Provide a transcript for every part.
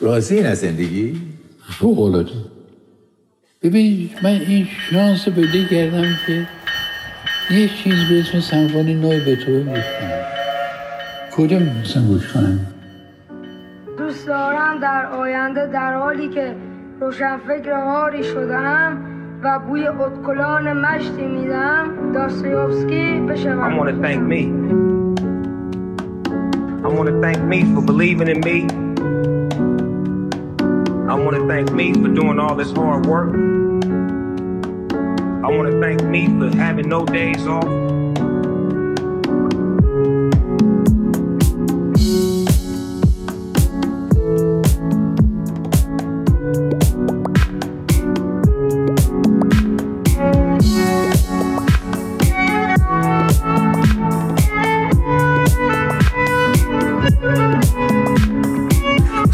راضی از زندگی؟ فوق ببین من این شانس پیدا کردم که یه چیز به اسم سمفونی نوی به تو گوش کنم کجا می‌تونستم گوش کنم دوست دارم در آینده در حالی که روشنفکر هاری شدم و بوی اتکلان مشتی میدم داستایوفسکی بشوم I want to thank me. I want to thank me for believing in me. I want to thank me for doing all this hard work. I want to thank me for having no days off.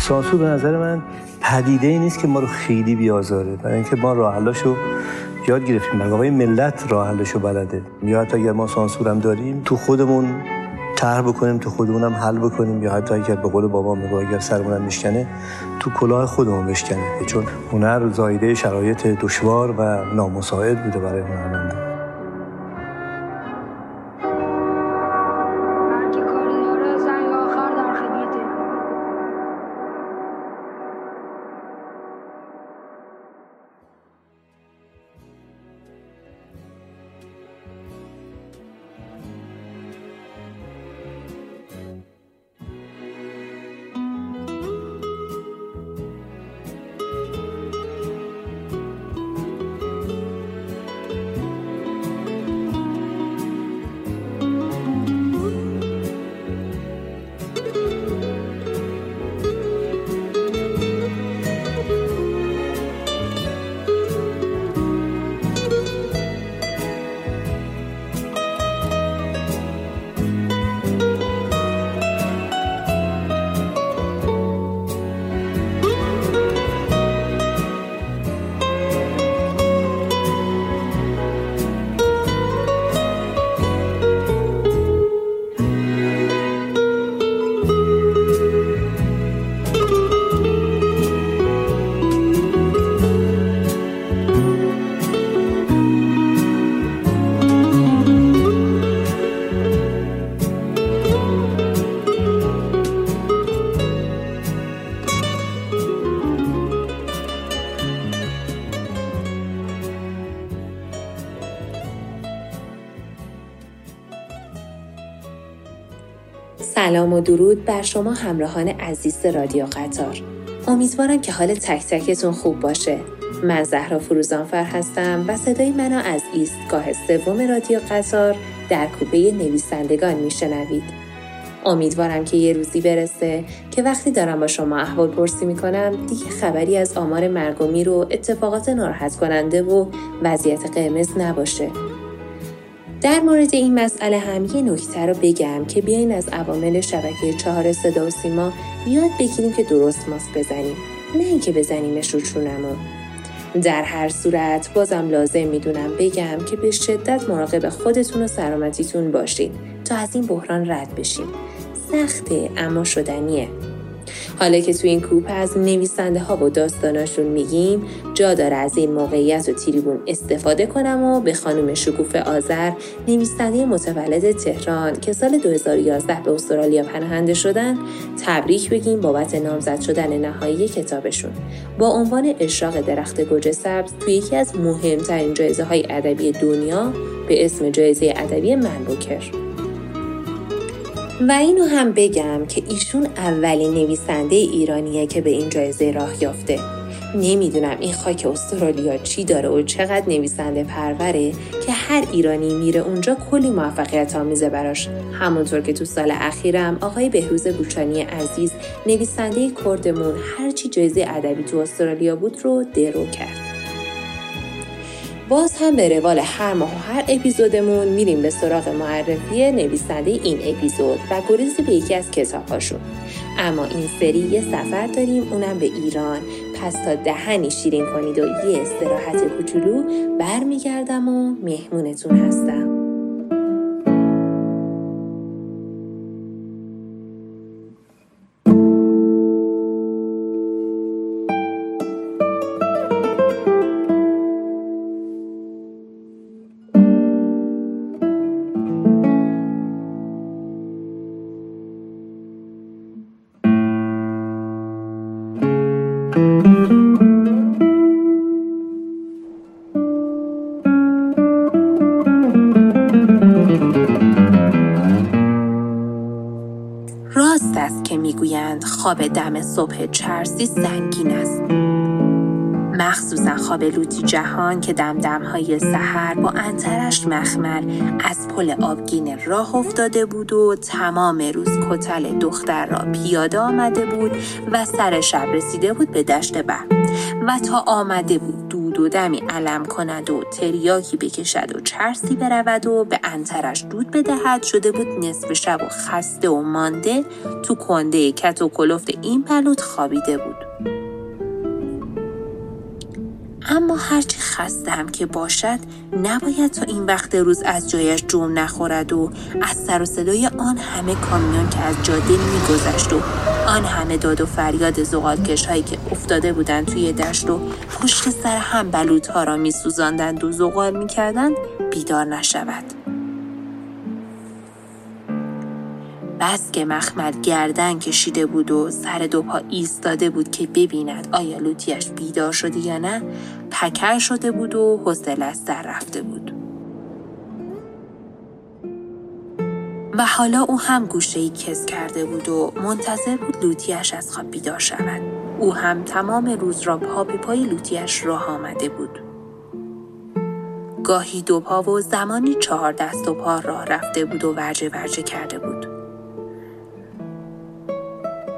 سانسور به نظر من پدیده ای نیست که ما رو خیلی بیازاره. برای اینکه ما راه حلاشو یاد گرفتیم. برای آقای ملت راه حلشو بلده. یا حتی اگر ما سانسور هم داریم تو خودمون طرح بکنیم تو خودمون هم حل بکنیم. یا حتی اگر به قول بابا میگه اگر سرمون هم میشکنه تو کلاه خودمون بشکنه. چون هنر زایده شرایط دشوار و نامساعد بوده برای هنرمنده درود بر شما همراهان عزیز رادیو قطار. امیدوارم که حال تک تکتون خوب باشه. من زهرا فروزانفر هستم و صدای منو از ایستگاه سوم رادیو قطار در کوپه نویسندگان میشنوید. امیدوارم که یه روزی برسه که وقتی دارم با شما احوال پرسی می‌کنم دیگه خبری از آمار مرگ و میر و اتفاقات ناراحت کننده و وضعیت قرمز نباشه. در مورد این مسئله هم یه نکته رو بگم که بیاین از عوامل شبکه چهار صدا و سیما یاد بگیریم که درست ماست بزنیم نه اینکه بزنیمش رو چونمون. در هر صورت بازم لازم می‌دونم بگم که به شدت مراقب خودتون و سلامتیتون باشین تا از این بحران رد بشین سخته اما شدنیه. حالا که تو این کوپ از نویسنده ها و داستاناشون میگیم جا داره از این موقعیت و تریبون استفاده کنم و به خانم شکوف آذر نویسنده متولد تهران که سال 2011 به استرالیا پناهنده شدن تبریک بگیم بابت نامزد شدن نهایی کتابشون. با عنوان اشراق درخت گوجه سبز توی یکی از مهمترین جایزه های ادبی دنیا به اسم جایزه ادبی منبوکر و اینو هم بگم که ایشون اولین نویسنده ایرانیه که به این جایزه راه یافته. نمی‌دونم این خاک استرالیا چی داره و چقدر نویسنده پروره که هر ایرانی میره اونجا کلی موفقیت آمیزه براش. همونطور که تو سال اخیرم آقای بهروز بوچانی عزیز نویسنده کردمون هرچی جایزه ادبی تو استرالیا بود رو درو کرد. باز هم به روال هر ماه و هر اپیزودمون میریم به سراغ معرفی نویسنده این اپیزود و گریزی به یکی از کتابهاشون. اما این سری یه سفر داریم اونم به ایران. پس تا دهنی شیرین کنید و یه استراحت کوچولو برمیگردم و مهمونتون هستم. خواب دم صبح چرسی سنگین است. مخصوصا خواب لوتی جهان که دمدم های سحر با انترش مخمل از پل آبگین راه افتاده بود و تمام روز کتل دختر را پیاده آمده بود و سر شب رسیده بود به دشت بر و تا آمده بود دود و دمی علم کند و تریاکی بکشد و چرسی برود و به انترش دود بدهد. شده بود نصف شب و خسته و مانده تو کنده کت و کلفت این بلوط خوابیده بود. اما هرچی خستم که باشد نباید تا این وقت روز از جایش جمع نخورد و از سر و صدای آن همه کامیون که از جاده میگذشت و آن همه داد و فریاد زغالکش هایی که افتاده بودند توی دشت و پشت سر هم بلوط ها را میسوزاندند و زغال می‌کردند بیدار نشود. بس که مخمل گردن کشیده بود و سر دو پا ایستاده بود که ببیند آیا لوتیش بیدار شده یا نه پکر شده بود و حوصله از سر رفته بود. و حالا او هم گوشه ای کس کرده بود و منتظر بود لوتیش از خواب بیدار شود. او هم تمام روز را پا به پای لوتیش راه آمده بود. گاهی دو پا و زمانی چهار دست و پا راه رفته بود و ورجه ورجه کرده بود.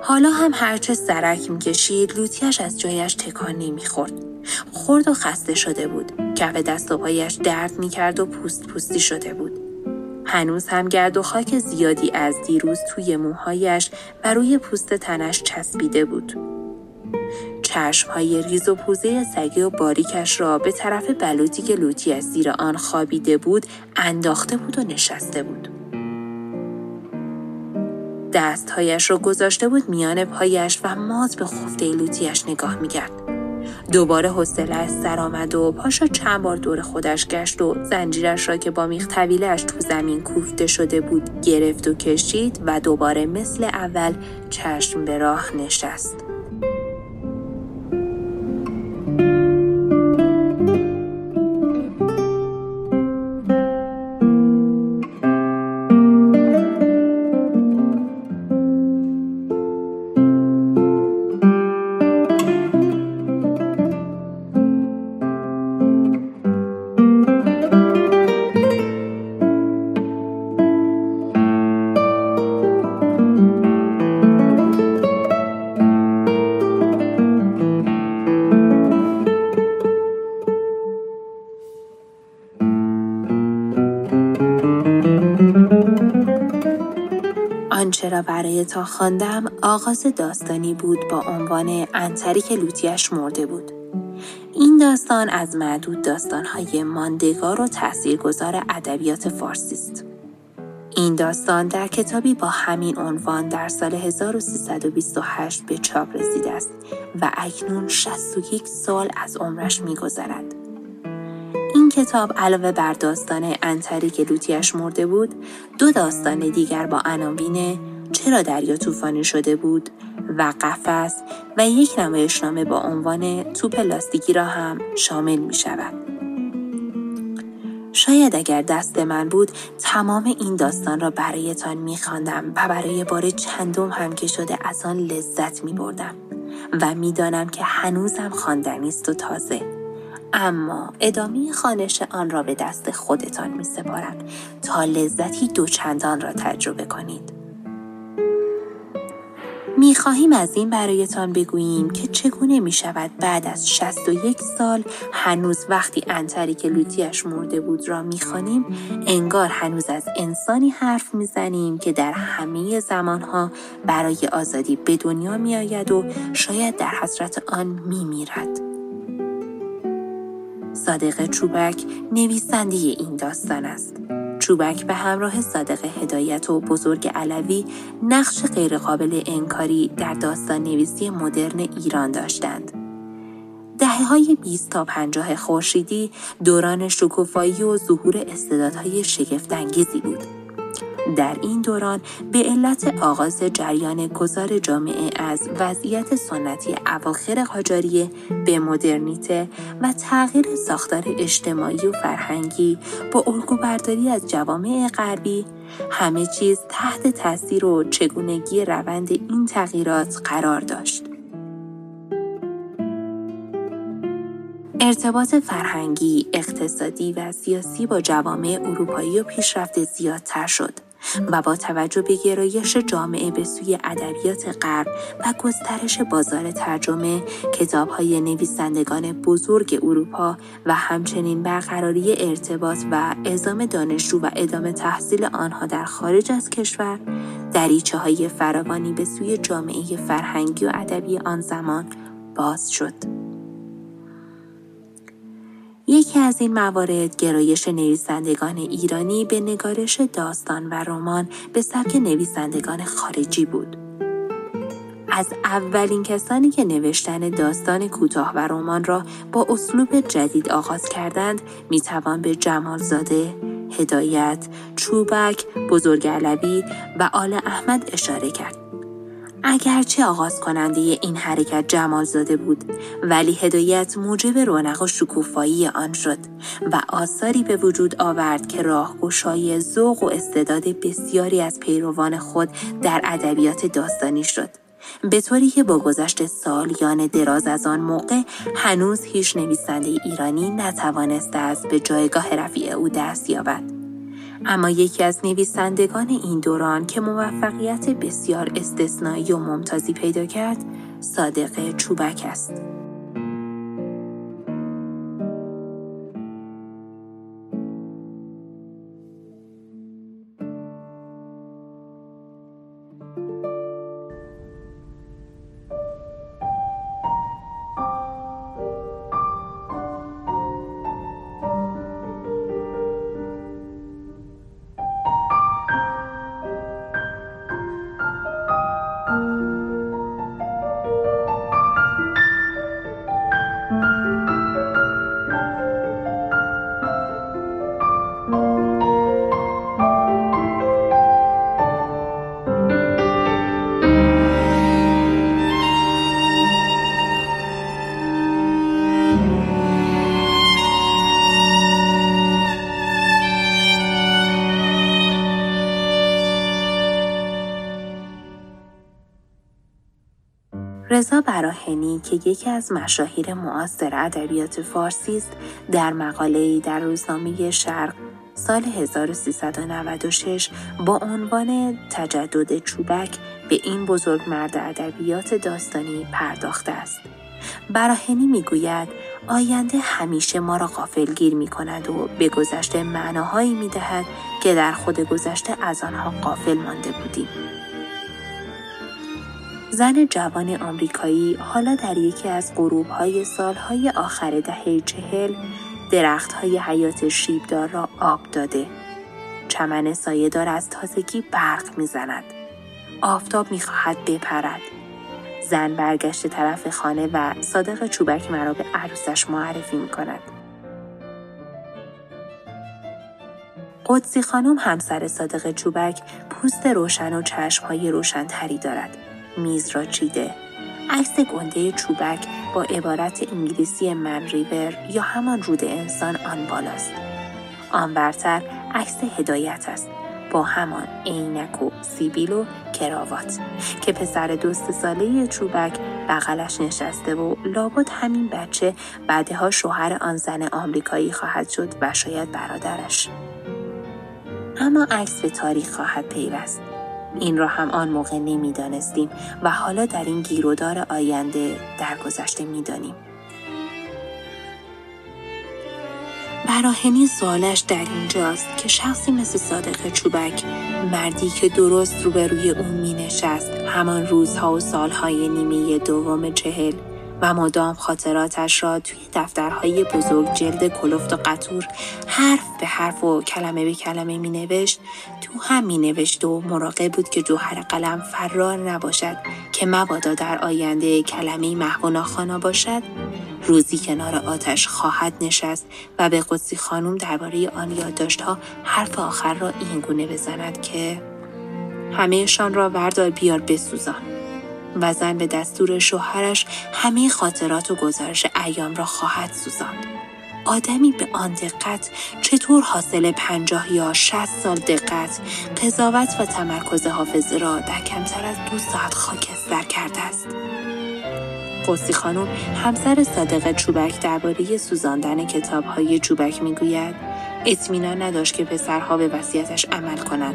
حالا هم هرچه سرک می‌کشید لوتیش از جایش تکان نمی‌خورد خورد و خسته شده بود. کف دست و پایش درد می‌کرد و پوست پوستی شده بود. هنوز هم گرد و خاک زیادی از دیروز توی موهایش و روی پوست تنش چسبیده بود. چشم های ریز و پوزه سگی و باریکش را به طرف بلوطی که لوتی از زیر آن خوابیده بود انداخته بود و نشسته بود. دستهایش را گذاشته بود میان پایش و ماز به خفته لوتیش نگاه می‌کرد. دوباره حوصله از سر آمد و پاشا چند بار دور خودش گشت و زنجیرش را که با میخ طویلش تو زمین کوفته شده بود گرفت و کشید و دوباره مثل اول چشم به راه نشست. برای تا خواندم آغاز داستانی بود با عنوان انتری که لوتیش مرده بود. این داستان از معدود داستانهای ماندگار و تاثیرگذار ادبیات فارسی است. این داستان در کتابی با همین عنوان در سال 1328 به چاپ رسیده است و اکنون 61 سال از عمرش میگذرد. این کتاب علاوه بر داستان انتری که لوتیش مرده بود دو داستان دیگر با عناوین چرا دریا طوفانی شده بود و قفس و یک نمایشنامه با عنوان توپ لاستیکی را هم شامل می شود. شاید اگر دست من بود تمام این داستان را برایتان می خواندم و برای بار چندم هم که شده از آن لذت می بردم و می‌دانم که هنوزم خواندنی است و تازه اما ادامه خانش آن را به دست خودتان می سپارم تا لذتی دوچندان را تجربه کنید. می خواهیم از این برایتان بگوییم که چگونه می شود بعد از 61 سال هنوز وقتی انتری که لوتیش مرده بود را می خانیم انگار هنوز از انسانی حرف می زنیم که در همه زمانها برای آزادی به دنیا می آید و شاید در حضرت آن می میرد. صادق چوبک نویسنده این داستان است. چوبک به همراه صادق هدایت و بزرگ علوی نقش غیرقابل انکاری در داستان نویسی مدرن ایران داشتند. دهه های 20 تا 50 خورشیدی دوران شکوفایی و ظهور استعدادهای شگفتانگیزی بود. در این دوران به علت آغاز جریان گذار جامعه از وضعیت سنتی اواخر قاجاریه به مدرنیته و تغییر ساختار اجتماعی و فرهنگی با برداری از جوامع غربی همه چیز تحت تاثیر و چگونگی روند این تغییرات قرار داشت. ارتباط فرهنگی، اقتصادی و سیاسی با جوامع اروپایی و پیشرفت زیادتر شد و با توجه به گرایش جامعه به سوی ادبیات غرب و گسترش بازار ترجمه کتابهای نویسندگان بزرگ اروپا و همچنین برقراری ارتباط و اعزام دانشجو و ادامه تحصیل آنها در خارج از کشور دریچه های فراوانی به سوی جامعه فرهنگی و ادبی آن زمان باز شد. یکی از این موارد گرایش نویسندگان ایرانی به نگارش داستان و رمان به سبک نویسندگان خارجی بود. از اولین کسانی که نوشتن داستان کوتاه و رمان را با اسلوب جدید آغاز کردند می‌توان به جمالزاده، هدایت، چوبک، بزرگعلوی و آل احمد اشاره کرد. اگرچه آغاز کننده این حرکت جمال زاده بود ولی هدایت موجب رونق و شکوفایی آن شد و آثاری به وجود آورد که راهگشای ذوق و استعداد بسیاری از پیروان خود در ادبیات داستانی شد. به طوری که با گذشت سالیان دراز از آن موقع هنوز هیچ نویسنده ایرانی نتوانسته است به جایگاه رفیع او دست یابد. اما یکی از نویسندگان این دوران که موفقیت بسیار استثنایی و ممتازی پیدا کرد صادق چوبک است. رضا براهنی که یکی از مشاهیر معاصر ادبیات فارسی است در مقاله‌ای در روزنامه شرق سال 1396 با عنوان تجدد چوبک به این بزرگ مرد ادبیات داستانی پرداخته است. براهنی می‌گوید آینده همیشه ما را غافلگیر می کند و به گذشته معناهایی می دهد که در خود گذشته از آنها قافل مانده بودیم. زن جوان آمریکایی حالا در یکی از های سالهای آخر دهه چهل های حیات شیبدار را آب داده. چمن سایهدار از تازگی برق می‌زند. آفتاب می‌خواهد بپرد. زن برگشت طرف خانه و صادق چوبک مرا به عروسش معرفی می کند. قدسی خانم همسر صادق چوبک پوست روشن و چشمهای روشنتری دارد. میز را چیده. عکس گنده چوبک با عبارت انگلیسی من ریور یا همان رود انسان آن بالاست. آن برتر عکس هدایت است با همان عینک و سیبیل و کراوات که پسر دوست ساله چوبک بغلش نشسته و لابد همین بچه بعدها شوهر آن زن آمریکایی خواهد شد و شاید برادرش اما عکس به تاریخ خواهد پیوست این را هم آن موقع نمی‌دانستیم و حالا در این گیرودار آینده در گذشته می‌دانیم. براهنی سوالش در اینجاست که شخصی مثل صادق چوبک مردی که درست روبروی اون می نشست همان روزها و سالهای نیمه دوم چهل و مدام خاطراتش را توی دفترهای بزرگ جلد کلفت و قطور حرف به حرف و کلمه به کلمه می نوشت تو هم می نوشت و مراقب بود که جوهر قلم فرار نباشد که مبادا در آینده کلمه محو ناخوانا باشد. روزی کنار آتش خواهد نشست و به قدسی خانم درباره آن یادداشتها حرف آخر را اینگونه بزند که همهشان را وردار بیار بسوزان. و زن به دستور شوهرش همه خاطرات و گزارش ایام را خواهد سوزاند. آدمی به آن دقت چطور حاصل پنجاه یا شست سال دقت، قضاوت و تمرکز حافظه را در کمتر از دو ساعت خاکستر کرده است. قصی خانم همسر صادق چوبک درباره سوزاندن کتابهای چوبک می‌گوید اطمینان نداشت که پسرها به وصیتش عمل کنند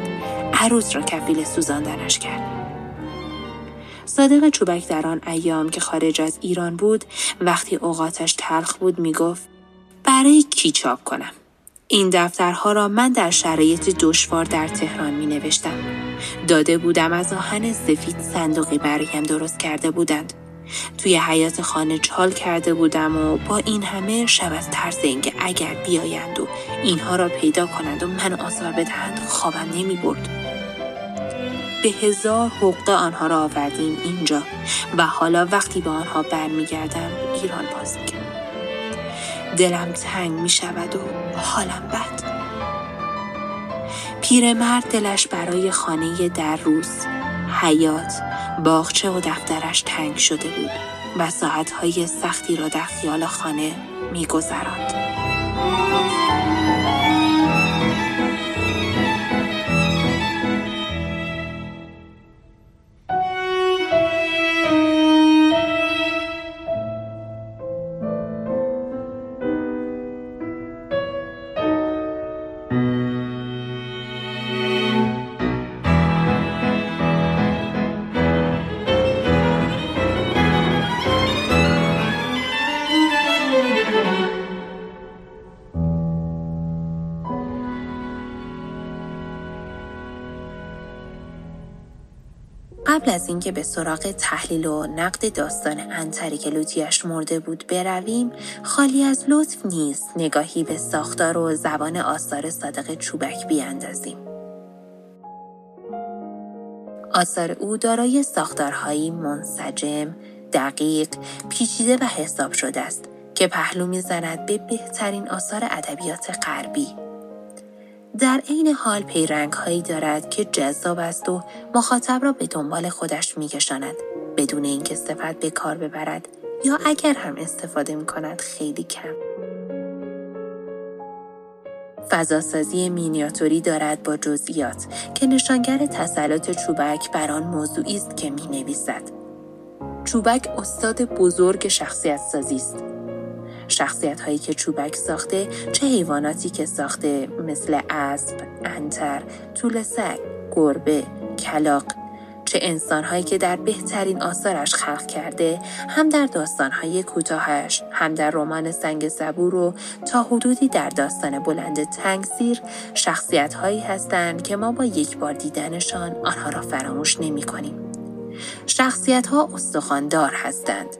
عروس را کفیل سوزاندنش کرد صادق چوبک در آن ایام که خارج از ایران بود وقتی اوقاتش تلخ بود می‌گفت برای کی چاپ کنم این دفترها را من در شرایط دشوار در تهران می نوشتم. داده بودم از آهن سفید صندوقی برایم درست کرده بودند. توی حیات خانه چال کرده بودم و با این همه شب از ترس اینکه اگر بیایند و اینها را پیدا کنند و من آزار بدهند خوابم نمی برد. به هزار حقوق آنها را آوردیم اینجا و حالا وقتی به آنها برمیگردم ایران باز میگردم. دلم تنگ می شود و حالم بد. پیرمرد دلش برای خانه در روز، حیات، باغچه و دفترش تنگ شده بود و ساعتهای سختی را در خیال خانه می قبل از اینکه به سراغ تحلیل و نقد داستان انتری که لوتیش مرده بود برویم خالی از لطف نیست نگاهی به ساختار و زبان آثار صادق چوبک بیاندازیم. آثار او دارای ساختارهایی منسجم دقیق پیچیده و حساب شده است که پهلو می‌زند به بهترین آثار ادبیات غربی. در عین حال پیرنگ هایی دارد که جذاب است و مخاطب را به دنبال خودش میکشاند بدون اینکه صفت به کار ببرد یا اگر هم استفاده می کند خیلی کم. فضاسازی مینیاتوری دارد با جزئیات که نشانگر تسلط چوبک بر آن موضوعی است که می نویسد. چوبک استاد بزرگ شخصیت سازی است شخصیت هایی که چوبک ساخته چه حیواناتی که ساخته مثل اسب، انتر، طول سگ، گربه، کلاق چه انسان هایی که در بهترین آثارش خلق کرده هم در داستان های کوتاهش هم در رمان سنگ صبور و تا حدودی در داستان بلند تنگسیر شخصیت هایی هستند که ما با یک بار دیدنشان آنها را فراموش نمی کنیم. شخصیت ها استخواندار هستند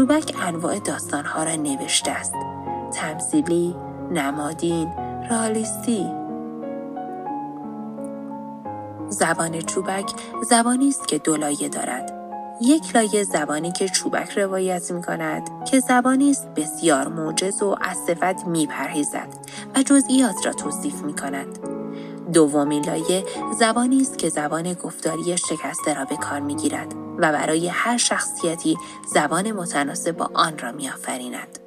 چوبک انواع داستانها را نوشته است. تمثیلی، نمادین، رالیستی. زبان چوبک زبانی است که دو لایه دارد. یک لایه زبانی که چوبک روایت می کند که زبانی است بسیار موجز و از صفت می پرهیزد و جزئیات را توصیف می کند. دومین لایه زبانی است که زبان گفتاری شکسته را به کار می گیرد و برای هر شخصیتی زبان متناسب با آن را می آفریند.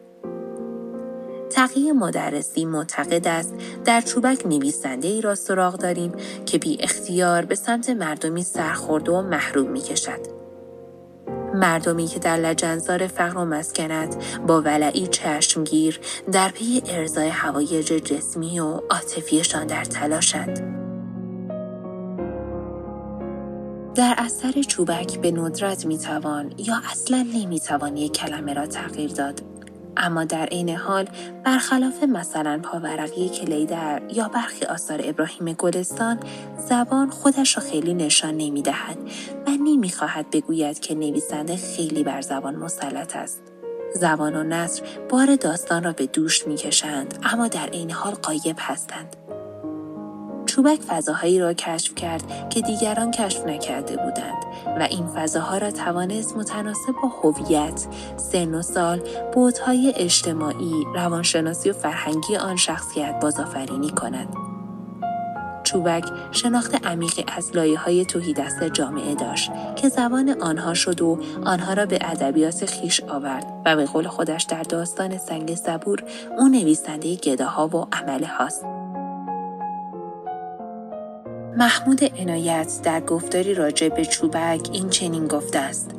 تقیه مدرسی معتقد است در چوبک نویسنده ای را سراغ داریم که بی اختیار به سمت مردمی سرخورده و محروم می کشد. مردمی که در لجنزار فقر و مسکنت با ولعی چشمگیر در پی ارزای هوایج جسمی و عاطفیشان در تلاشند. در اثر چوبک به ندرت می‌توان یا اصلا نمی‌توان یک کلمه را تغییر داد اما در عین حال برخلاف مثلا پاورقی کلیدر یا برخی آثار ابراهیم گلستان زبان خودش را خیلی نشان نمی‌دهد و نمی‌خواهد بگوید که نویسنده خیلی بر زبان مسلط است. زبان و نصر بار داستان را به دوش می‌کشند اما در عین حال قایب هستند. چوبک فضاهایی را کشف کرد که دیگران کشف نکرده بودند و این فضاها را توانست متناسب با هویت، سن و سال، بودهای اجتماعی، روانشناسی و فرهنگی آن شخصیت بازآفرینی کند. چوبک شناخت عمیقی از لایه های توهیدست جامعه داشت که زبان آنها شد و آنها را به ادبیات خیش آورد و به قول خودش در داستان سنگ صبور او نویسنده گداها و عمله هاست. محمود عنایت در گفتاری راجع به چوبک این چنین گفته است.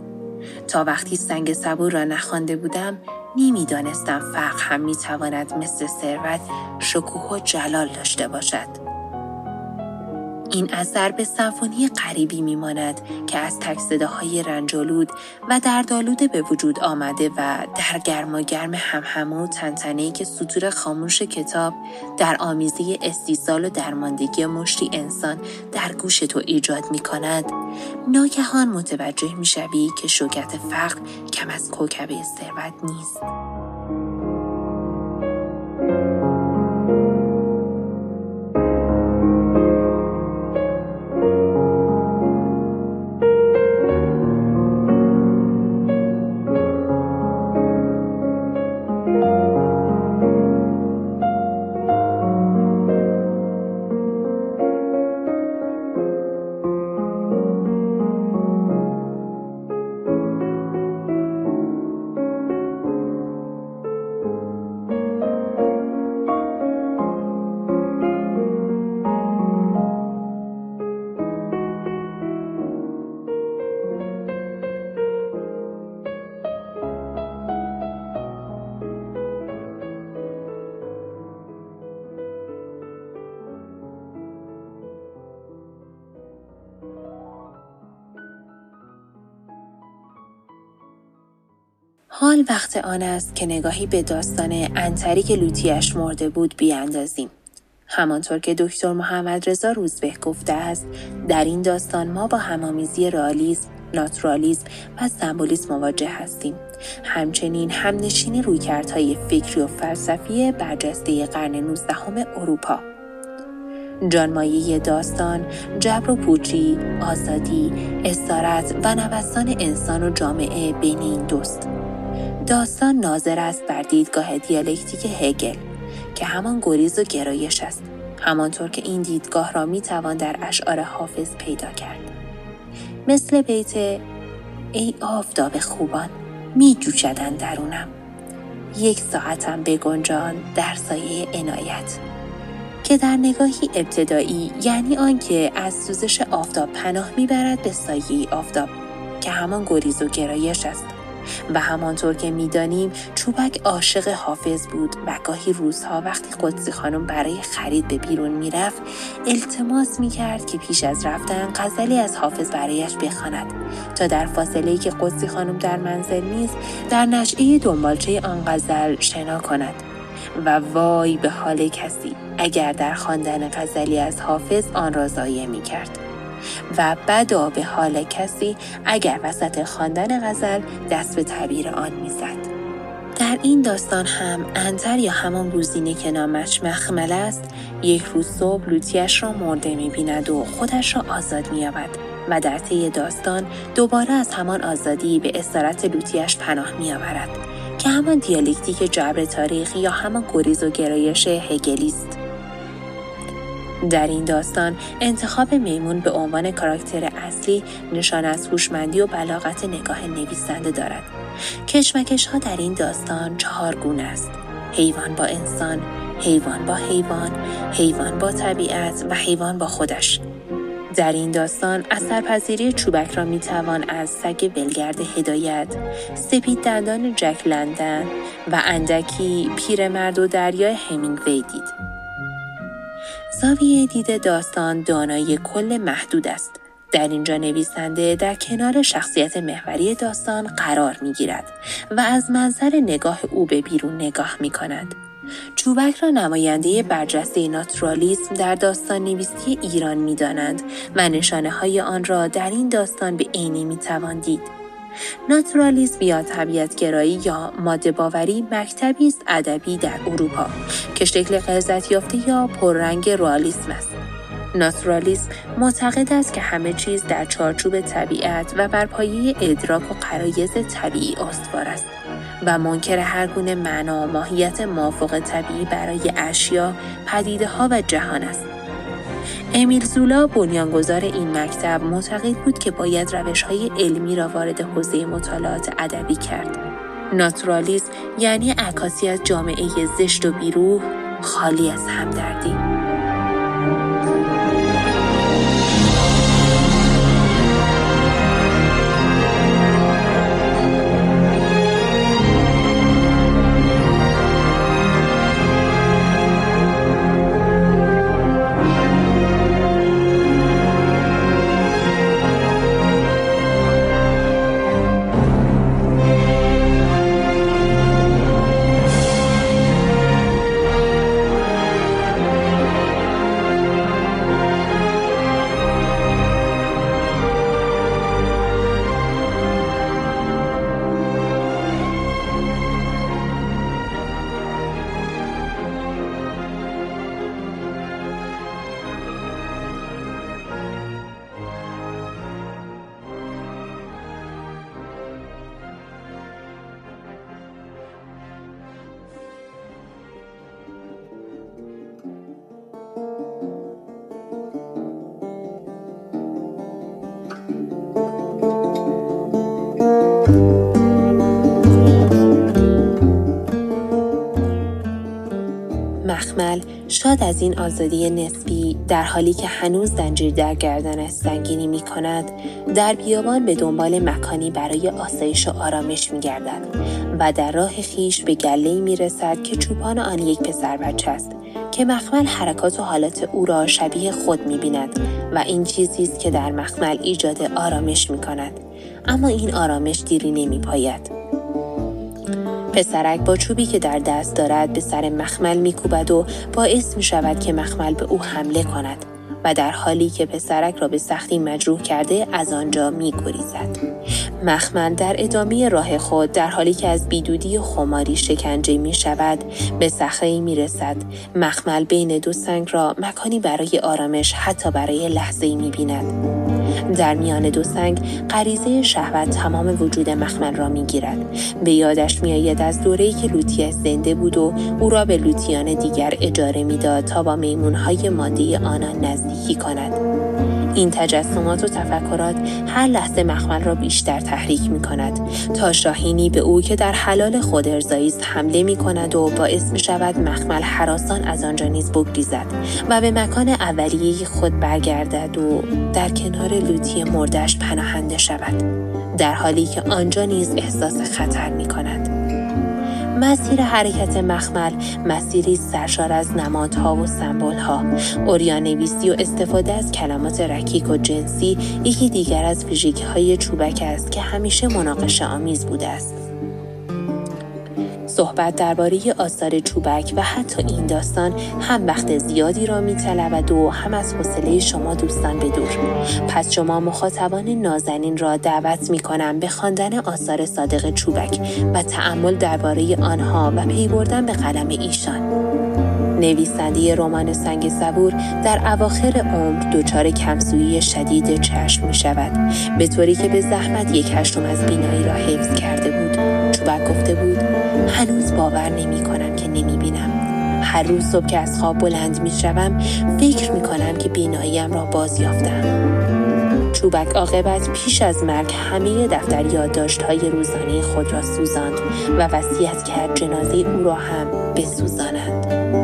تا وقتی سنگ صبور را نخوانده بودم نمی‌دانستم فقر هم می‌تواند مثل ثروت شکوه و جلال داشته باشد. این اثر به سمفونی غریبی میماند که از تک های رنجالود و دردآلود به وجود آمده و در گرما گرم همهمه و تنتنهی که سطور خاموش کتاب در آمیزه استیصال و درماندگی مشتی انسان در گوش تو ایجاد می کند ناگهان متوجه می شوی که شوکت فقر کم از کوکبه ثروت نیست. حال وقت آن است که نگاهی به داستان انتری که لوتیش مرده بود بیاندازیم. همانطور که دکتر محمد رضا روزبه گفته است در این داستان ما با همامیزی رئالیسم ناتورالیسم و سمبولیسم مواجه هستیم. همچنین همنشینی رویکردهای فکری و فلسفی برجسته قرن 19 اروپا. جانمایه داستان جبر و پوچی آزادی استارت و نوستان انسان و جامعه بین این دوست. داستان ناظر است بر دیدگاه دیالکتیک هگل که همان گریز و گرایش است همانطور که این دیدگاه را می توان در اشعار حافظ پیدا کرد. مثل بیت ای آفتاب خوبان می جوشدن درونم یک ساعتم بگنجان در سایه عنایت که در نگاهی ابتدایی یعنی آنکه از سوزش آفتاب پناه می‌برد به سایه آفتاب که همان گریز و گرایش است. و همانطور که می‌دانیم چوبک عاشق حافظ بود و گاهی روزها وقتی قدسی خانم برای خرید به بیرون می‌رفت التماس می‌کرد که پیش از رفتن غزلی از حافظ برایش بخواند تا در فاصله که قدسی خانم در منزل نیست در نشعه دنبالچه آن غزل شنا کند و وای به حال کسی اگر در خواندن غزلی از حافظ آن را ضایع می کرد. و بدا به حال کسی اگر وسط خواندن غزل دست به تعبیر آن می‌زد. در این داستان هم انتر یا همان بوزینه که نامش مخمل است یک روز صبح لوتیش را مرده می‌بیند و خودش را آزاد مییابد و در طی داستان دوباره از همان آزادی به استارت لوتیش پناه میآورد که همان دیالکتیک جبر تاریخ یا همان گریز و گرایش هگلی است در این داستان انتخاب میمون به عنوان کاراکتر اصلی نشان از هوشمندی و بلاغت نگاه نویسنده دارد. کشمکش ها در این داستان چهار گونه است. حیوان با انسان، حیوان با حیوان، حیوان با طبیعت و حیوان با خودش. در این داستان اثرپذیری چوبک را می توان از سگ ولگرد هدایت، سپید دندان جک لندن و اندکی پیرمرد و دریای همینگوی دید. زاویه دید داستان دانایی کل محدود است. در اینجا نویسنده در کنار شخصیت محوری داستان قرار می گیرد و از منظر نگاه او به بیرون نگاه می کند. چوبک را نماینده برجسته ناتورالیسم در داستان نویسی ایران می دانند و نشانه های آن را در این داستان به عینی می توان دید. ناتورالیسم یا طبیعتگرایی یا ماده باوری مکتبی است ادبی در اروپا که شکل قلزت یافته یا پررنگ روالیسم است ناتورالیسم معتقد است که همه چیز در چارچوب طبیعت و بر پایه ادراک و قرایز طبیعی استوار است و منکر هر گونه معنا و ماهیت موافق طبیعی برای اشیا، پدیده ها و جهان است. امیل زولا بنیانگذار این مکتب معتقد بود که باید روش های علمی را وارد حوزه مطالعات ادبی کرد. ناتورالیسم یعنی عکاسی از جامعه زشت و بیروح خالی از همدردی. از این آزادی نسبی در حالی که هنوز زنجیر در گردن سنگینی می کند در بیابان به دنبال مکانی برای آسایش و آرامش می گردد و در راه خیش به گله می رسد که چوپان آن یک پسر بچه است که مخمل حرکات و حالات او را شبیه خود می بیند و این چیزی است که در مخمل ایجاد آرامش می کند اما این آرامش دیری نمی پاید. پسرک با چوبی که در دست دارد به سر مخمل میکوبد و باعث می شود که مخمل به او حمله کند و در حالی که پسرک را به سختی مجروح کرده از آنجا می گریزد. مخمل در ادامه راه خود در حالی که از بیدودی خماری شکنجه می شود به صخره می رسد. مخمل بین دو سنگ را مکانی برای آرامش حتی برای لحظه می بیند. در میان دو سنگ غریزه شهوت تمام وجود مخمل را می‌گیرد. به یادش میآید از دوره‌ای که لوتیه زنده بود و او را به لوتیان دیگر اجاره می‌داد تا با میمونهای ماده آنان نزدیکی کند. این تجسمات و تفکرات هر لحظه مخمل را بیشتر تحریک می کند تا شاهینی به او که در حلال خود ارزایی حمله می کند و باعث می شود مخمل حراسان از آنجا نیز بگریزد و به مکان اولیه خود برگردد و در کنار لوتی مردش پناهنده شود در حالی که آنجا نیز احساس خطر می کند. مسیر حرکت مخمل مسیری سرشار از نمادها و سمبولها اوریانویسی و استفاده از کلمات رکیک و جنسی یکی دیگر از ویژگی های چوبک است که همیشه مناقشه آمیز بوده است. صحبت درباره آثار چوبک و حتی این داستان هم وقت زیادی را میطلبد و هم از حوصله شما دوستان به دور. پس شما مخاطبان نازنین را دعوت می کنم به خواندن آثار صادق چوبک و تعمل درباره آنها و پی بردن به قلم ایشان. نویسنده رمان سنگ صبور در اواخر عمر دچار کمسویی شدید چشم می شود به طوری که به زحمت یک هشتم از بینایی را حفظ کرده بود. چوبک گفته بود هنوز باور نمی کنم که نمی بینم هر روز صبح که از خواب بلند می شوم فکر می کنم که بیناییم را باز یافتم چوبک عاقبت پیش از مرگ همه دفتر یادداشت های روزانه خود را سوزاند و وصیت کرد جنازه او را هم بسوزانند.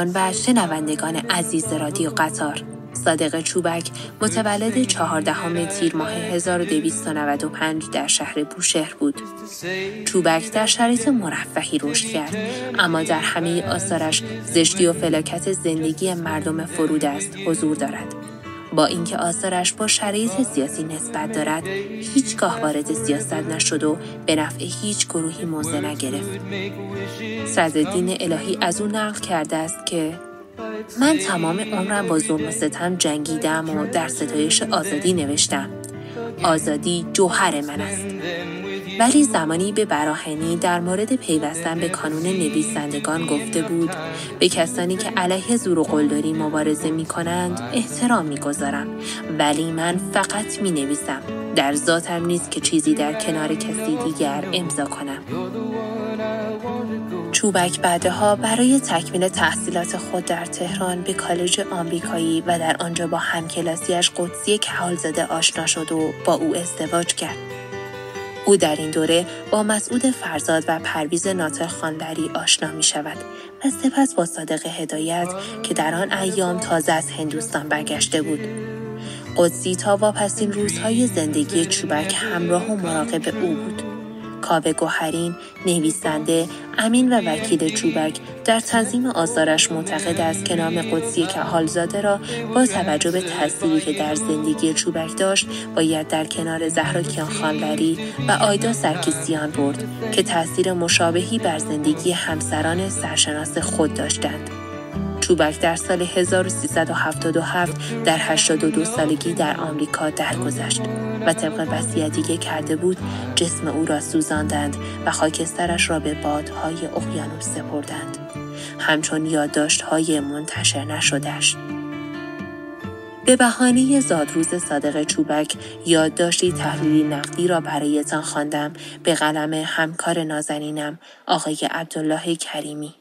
همراهان و شنوندگان عزیز رادیو قطار صادق چوبک متولد چهاردهم تیر ماه 1295 در شهر بوشهر بود. چوبک در شرایط مرفهی رشد کرد اما در همه آثارش زشتی و فلاکت زندگی مردم فرود است حضور دارد. با اینکه آثارش با شرایط سیاسی نسبت دارد هیچگاه وارد سیاست نشد و به نفع هیچ گروهی موضع نگرفت. صدرالدین الهی از او نقل کرده است که من تمام عمرم با ظلم و ستم جنگیدم و در ستایش آزادی نوشتم. آزادی جوهر من است. ولی زمانی به براهنی در مورد پیوستن به کانون نویسندگان گفته بود به کسانی که علیه زور و قلدری مبارزه می کنند احترام می گذارم ولی من فقط می نویسم در ذاتم نیست که چیزی در کنار کسی دیگر امضا کنم. چوبک بعدها برای تکمیل تحصیلات خود در تهران به کالج آمریکایی و در آنجا با همکلاسیش قدسی کهالزاده آشنا شد و با او ازدواج کرد. او در این دوره با مسعود فرزاد و پرویز ناطق خاندری آشنا می شود و سپس با صادق هدایت که در آن ایام تازه از هندوستان برگشته بود. قدسی تا واپسین روزهای زندگی چوبک همراه و مراقب او بود. کاوه گوهرین نویسنده امین و وکیل چوبک در تنظیم آثارش معتقد است که نام قدسی حالزاده را با توجه به تأثیری که در زندگی چوبک داشت باید در کنار زهرا کیانخانبری و آیدا سرکیسیان برد که تاثیر مشابهی بر زندگی همسران سرشناس خود داشتند. چوبک در سال 1377 در 82 سالگی در آمریکا درگذشت و طبق وصیتی که کرده بود جسم او را سوزاندند و خاکسترش را به بادهای اقیانوس سپردند. همچون یادداشت‌های منتشر نشدهش به بهانه زادروز صادق چوبک یادداشتی تحلیلی نقدی را برایتان خواندم. به قلم همکار نازنینم آقای عبدالله کریمی.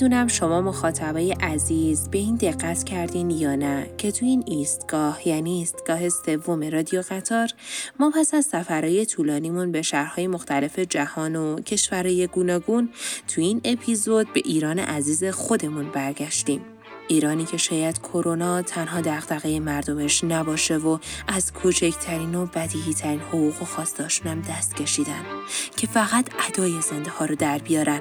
نمی‌دونم شما مخاطبای عزیز به این دقت کردین یا نه که تو این ایستگاه یعنی ایستگاه سوم رادیو قطار ما پس از سفرهای طولانیمون به شهرهای مختلف جهان و کشورهای گوناگون تو این اپیزود به ایران عزیز خودمون برگشتیم. ایرانی که شاید کرونا تنها دغدغه مردمش نباشه و از کوچکترین و بدیهی ترین حقوق و خواستاشون هم دست کشیدن که فقط ادای زنده ها رو در بیارن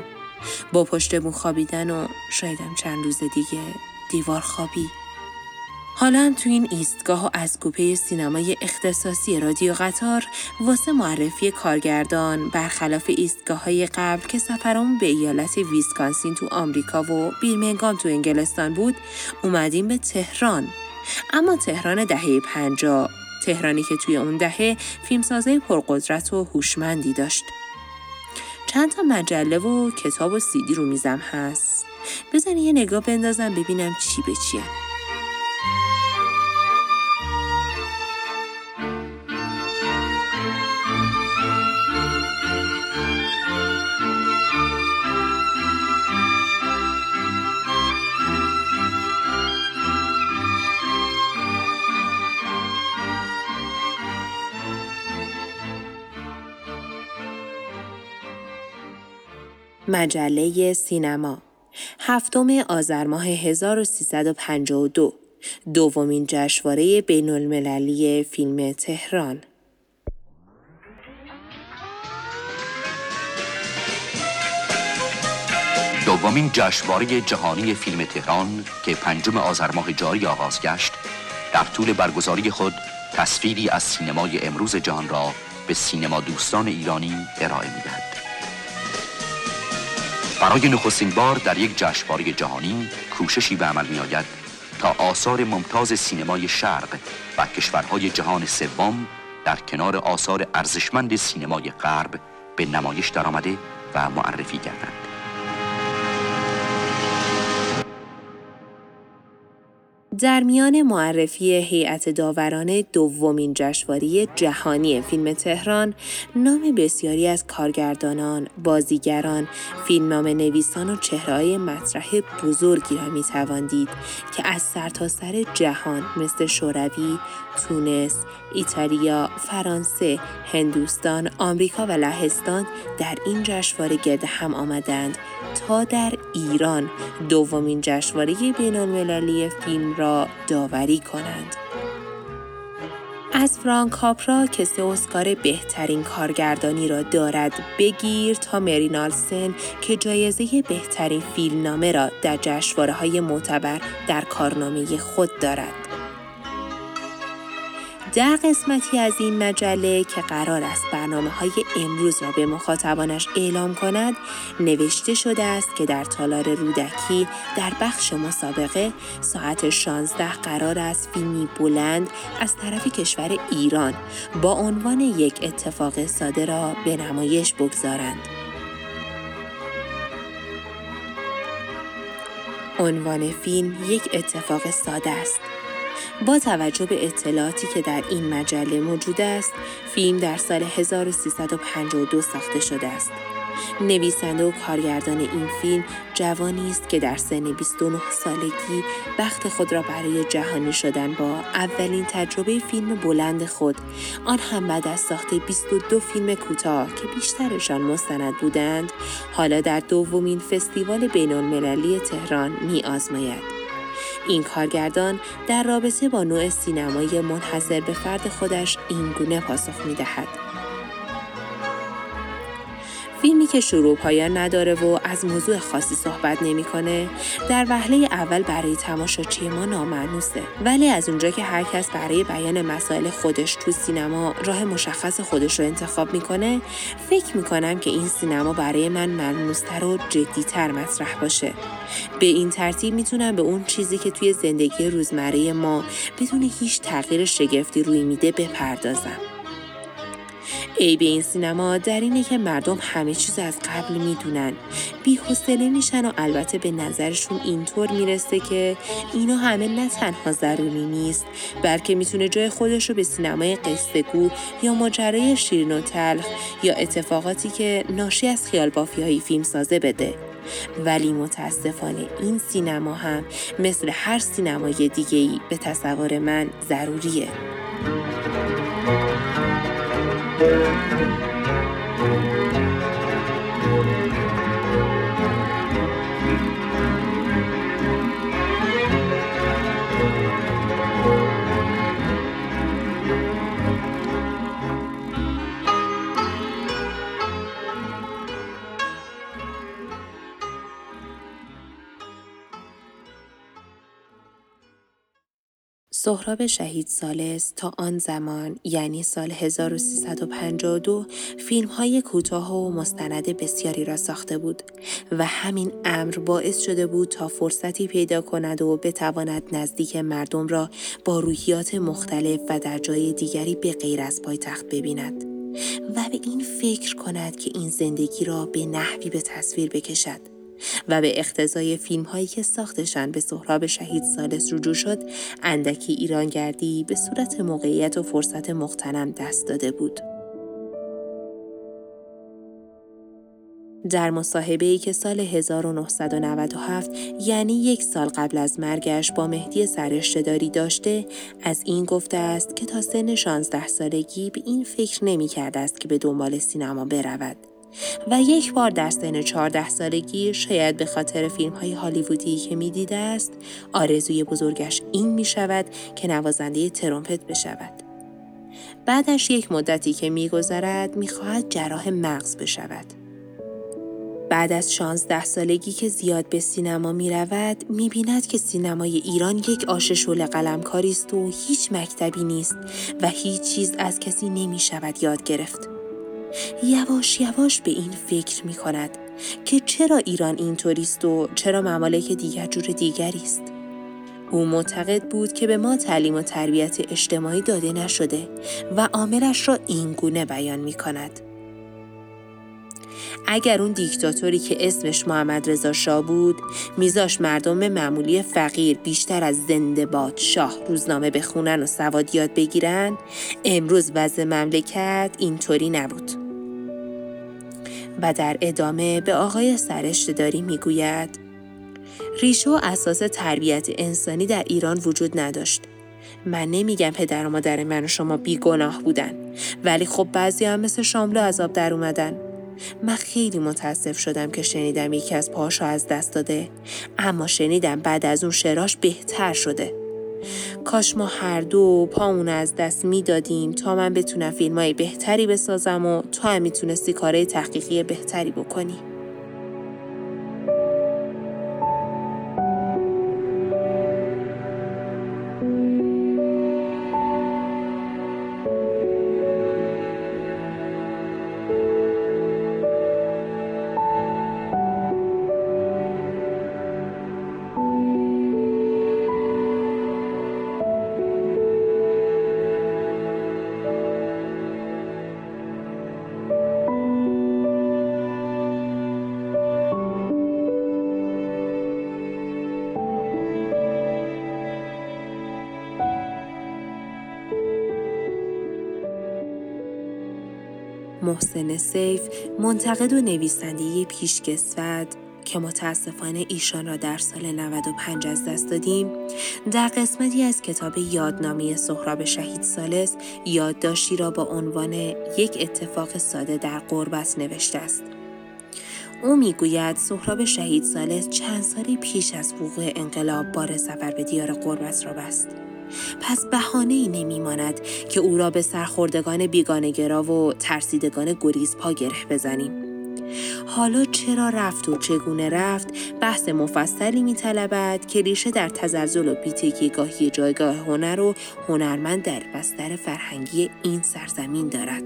با پشت بون خوابیدن و شایدم چند روز دیگه دیوار خوابی. حالا هم تو این ایستگاه از کوپه سینمای اختصاصی رادیو قطار واسه معرفی کارگردان برخلاف ایستگاه های قبل که سفرمون به ایالت ویسکانسین تو آمریکا و بیرمنگام تو انگلستان بود اومدیم به تهران. اما تهران دهه پنجا تهرانی که توی اون دهه فیلمسازه پرقدرت و هوشمندی داشت. چند تا مجله و کتاب و سیدی رو میزم هست. بزن یه نگاه بندازم ببینم چی به چیه. مجله سینما. هفتم آذر ماه 1352 دومین جشنواره بین المللی فیلم تهران. دومین جشنواره جهانی فیلم تهران که پنجم آذر ماه جاری آغاز گشت در طول برگزاری خود تصویری از سینمای امروز جهان را به سینما دوستان ایرانی ارائه می‌دهد. برای نخستین بار در یک جشنواره جهانی کوششی به عمل می آید تا آثار ممتاز سینمای شرق و کشورهای جهان سوم در کنار آثار ارزشمند سینمای غرب به نمایش درآمده و معرفی گردند. در میان معرفی هیئت داوران دومین جشنواره جهانی فیلم تهران نام بسیاری از کارگردانان، بازیگران، فیلمنامه نویسان و چهرههای مطرح بزرگی را می دید که از سرتاسر سر جهان مثل شوروی، تونس، ایتالیا، فرانسه، هندوستان، آمریکا و لهستان در این جشنواره گرد هم آمدند تا در ایران دومین جشنواره بین‌المللی فیلم را داوری کنند. از فرانک کاپرا که سه اسکار بهترین کارگردانی را دارد بگیر تا مرینالسن که جایزه بهترین فیلمنامه را در جشنواره های معتبر در کارنامه خود دارد. در قسمتی از این مجله که قرار است برنامه های امروز را به مخاطبانش اعلام کند نوشته شده است که در تالار رودکی در بخش مسابقه ساعت 16 قرار است فیلمی بلند از طرف کشور ایران با عنوان یک اتفاق ساده را به نمایش بگذارند. عنوان فیلم یک اتفاق ساده است با توجه به اطلاعاتی که در این مجله موجود است، فیلم در سال 1352 ساخته شده است. نویسنده و کارگردان این فیلم جوانی است که در سن 29 سالگی بخت خود را برای جهانی شدن با اولین تجربه فیلم بلند خود آن هم بعد از ساخت 22 فیلم کوتاه که بیشترشان مستند بودند حالا در دومین فستیوال بین المللی تهران می آزماید. این کارگردان در رابطه با نوع سینمایی منحصر به فرد خودش این گونه پاسخ می دهد. فیلمی که شروع پایان نداره و از موضوع خاصی صحبت نمی‌کنه در وهله اول برای تماشاچی ما نامعنوسه ولی از اونجا که هر کس برای بیان مسائل خودش تو سینما راه مشخص خودش رو انتخاب می‌کنه فکر می‌کنم که این سینما برای من معنوستر و جدیتر مطرح باشه. به این ترتیب می‌تونم به اون چیزی که توی زندگی روزمره ما بدون هیچ تغییر شگفتی روی میده بپردازم. عیب این سینما در اینه که مردم همه چیز از قبل می‌دونن. حوصله میشن و البته به نظرشون اینطور می‌رسه که اینا همه نه تنها ضروری نیست بلکه می‌تونه جای خودش رو به سینمای قصه گو یا ماجرای شیرین و تلخ یا اتفاقاتی که ناشی از خیال بافی های فیلم سازه بده. ولی متاسفانه این سینما هم مثل هر سینمای دیگه ای به تصور من ضروریه. thank you. سهراب شهید سالس تا آن زمان یعنی سال 1352 فیلم های کوتاه و مستند بسیاری را ساخته بود و همین امر باعث شده بود تا فرصتی پیدا کند و بتواند نزدیک مردم را با روحیات مختلف و در جای دیگری به غیر از پایتخت ببیند و به این فکر کند که این زندگی را به نحوی به تصویر بکشد. و به اختزای فیلم هایی که ساختشان به سهراب شهید سالس رجوع شد اندکی ایرانگردی به صورت موقعیت و فرصت مختنم دست داده بود. در مصاحبه ای که سال 1997 یعنی یک سال قبل از مرگش با مهدی سرشتداری داشته از این گفته است که تا سن 16 سالگی به این فکر نمی کرده است که به دنبال سینما برود. و یک بار در سن 14 سالگی شاید به خاطر فیلم های هالیوودی که می دیده است آرزوی بزرگش این می شود که نوازنده ترومپت بشود. بعدش یک مدتی که می گذرد می خواهد جراح مغز بشود. بعد از 16 سالگی که زیاد به سینما می رود می بیند که سینمای ایران یک آش شل قلمکاری است و هیچ مکتبی نیست و هیچ چیز از کسی نمی شود یاد گرفت. یواش یواش به این فکر می کند که چرا ایران اینطوریست و چرا ممالک دیگر جور دیگری است. او معتقد بود که به ما تعلیم و تربیت اجتماعی داده نشده و عاملش را این گونه بیان می کند. اگر اون دیکتاتوری که اسمش محمد رضا شاه بود میزاش مردم معمولی فقیر بیشتر از زنده باد شاه روزنامه بخونن و سواد یاد بگیرن امروز وضع مملکت اینطوری نبود و در ادامه به آقای سرشتداری می‌گوید. ریشه و اساس تربیت انسانی در ایران وجود نداشت. من نمیگم پدر و مادر من و شما بیگناه بودن ولی خب بعضی هم مثل شاملو عذاب در اومدن. من خیلی متاسف شدم که شنیدم یکی از پاشو از دست داده اما شنیدم بعد از اون شراش بهتر شده. کاش ما هر دو پامون از دست می‌دادیم. تا من بتونم فیلم های بهتری بسازم و تو هم می‌تونستی کارهای تحقیقی بهتری بکنی. محسن سیف منتقد و نویسنده پیشکسوت که متاسفانه ایشان را در سال 95 از دست دادیم. در قسمتی از کتاب یادنامه سهراب شهید سالس یادداشتی را با عنوان یک اتفاق ساده در قربت نوشته است. او می‌گوید سهراب شهید سالس چند سالی پیش از وقوع انقلاب بار سفر به دیار قربت را بست. پس بهانه ای نمی ماند که او را به سرخوردگان بیگانگرا و ترسیدگان گریز پا گره بزنیم. حالا چرا رفت و چگونه رفت بحث مفصلی می طلبد که ریشه در تزلزل و گاهی جایگاه هنر و هنرمند در بستر فرهنگی این سرزمین دارد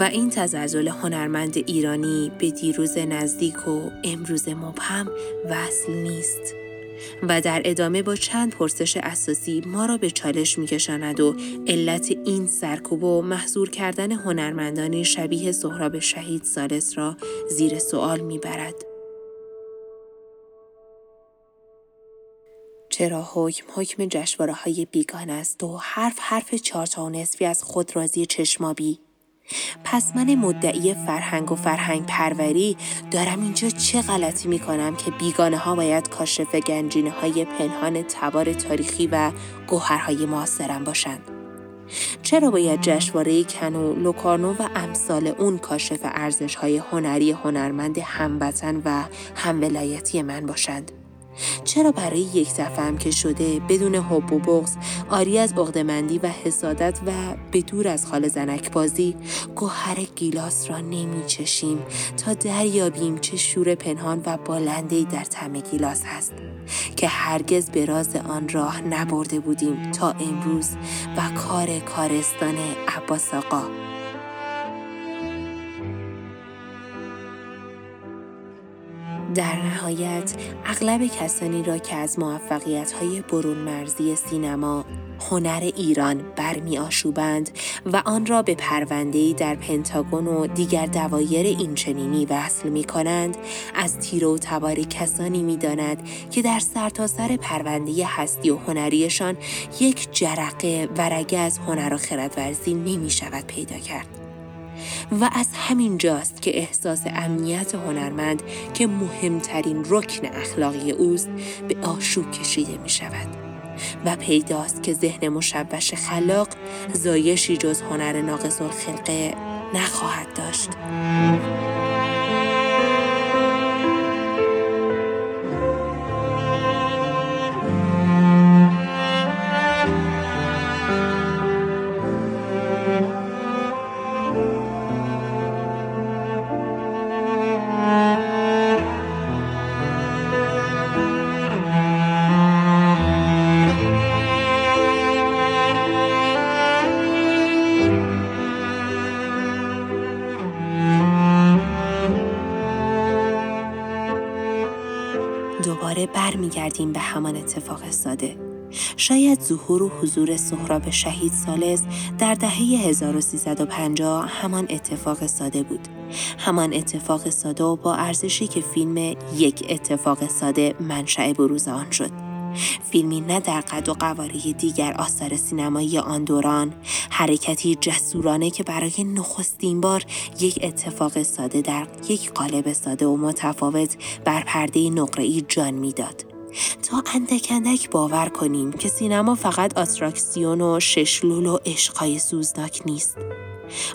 و این تزلزل هنرمند ایرانی به دیروز نزدیک و امروز مبهم وصل نیست. و در ادامه با چند پرسش اساسی ما را به چالش میکشاند و علت این سرکوب و محضور کردن هنرمندانی شبیه سهراب شهید سالس را زیر سوال می‌برد. چرا حکم حکم جشواره های است و حرف حرف چارتا و نصفی از خود رازی چشمابی پس من مدعی فرهنگ و فرهنگ پروری دارم اینجا چه غلطی می کنم که بیگانه ها باید کاشف گنجینه های پنهان تبار تاریخی و گوهرهای معاصرم باشند. چرا باید جشنواره کنو، لوکارنو و امثال اون کاشف ارزش های هنری هنرمند هموطن و همولایتی من باشند؟ چرا برای یک دفعه که شده بدون حب و بغض آری از عقدمندی و حسادت و به دور از خال زنک بازی گوهر گیلاس را نمی چشیم تا دریابیم چه شور پنهان و بالندهی در تم گیلاس هست که هرگز به راز آن راه نبرده بودیم تا امروز و کار کارستان عباس آقا در نهایت اغلب کسانی را که از موفقیت های برون مرزی سینما هنر ایران برمی آشوبند و آن را به پروندهی در پنتاگون و دیگر دوایر اینچنینی وصل می کنند از تیر و تبار کسانی می داند که در سرتاسر سر پرونده هستی و هنریشان یک جرقه ورگه از هنر و خردورزی نمی شود پیدا کرد. و از همین جاست که احساس امنیت هنرمند که مهمترین رکن اخلاقی اوست به آشوب کشیده می شود و پیداست که ذهن مشوش خلاق زایشی جز هنر ناقص الخلقه نخواهد داشت. همان اتفاق ساده. شاید ظهور و حضور سهراب شهید سالس در دهه 1350 همان اتفاق ساده بود. همان اتفاق ساده و با ارزشی که فیلم یک اتفاق ساده منشأ بروز آن شد. فیلمی نه در قد و قواره دیگر آثار سینمایی آن دوران حرکتی جسورانه که برای نخستین بار یک اتفاق ساده در یک قالب ساده و متفاوت بر پرده نقره‌ای جان می‌داد تا اندک اندک باور کنیم که سینما فقط آتراکسیون و ششلول و عشقهای سوزناک نیست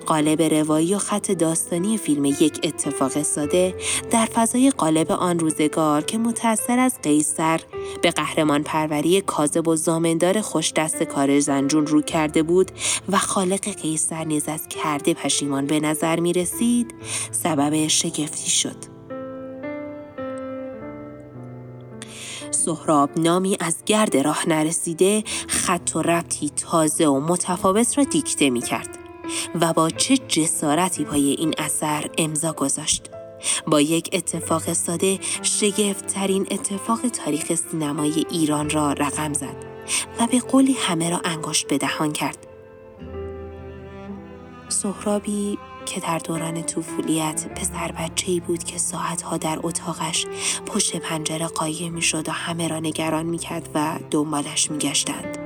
قالب روایی و خط داستانی فیلم یک اتفاق ساده در فضای قالب آن روزگار که متأثر از قیصر به قهرمان پروری کاذب و زامندار خوش دست کار زنجون رو کرده بود و خالق قیصر نیز از کرده پشیمان به نظر می رسید سبب شگفتی شد. سهراب نامی از گرد راه نرسیده خط و ربطی تازه و متفاوت را دیکته می کرد. و با چه جسارتی پای این اثر امضا گذاشت. با یک اتفاق ساده شگفتترین اتفاق تاریخ سینمای ایران را رقم زد و به قولی همه را انگشت به دهان کرد. سهرابی که در دوران طفولیت پسر بچه ای بود که ساعتها در اتاقش پشت پنجره قایم می شد و همه را نگران می کرد و دنبالش می گشتند.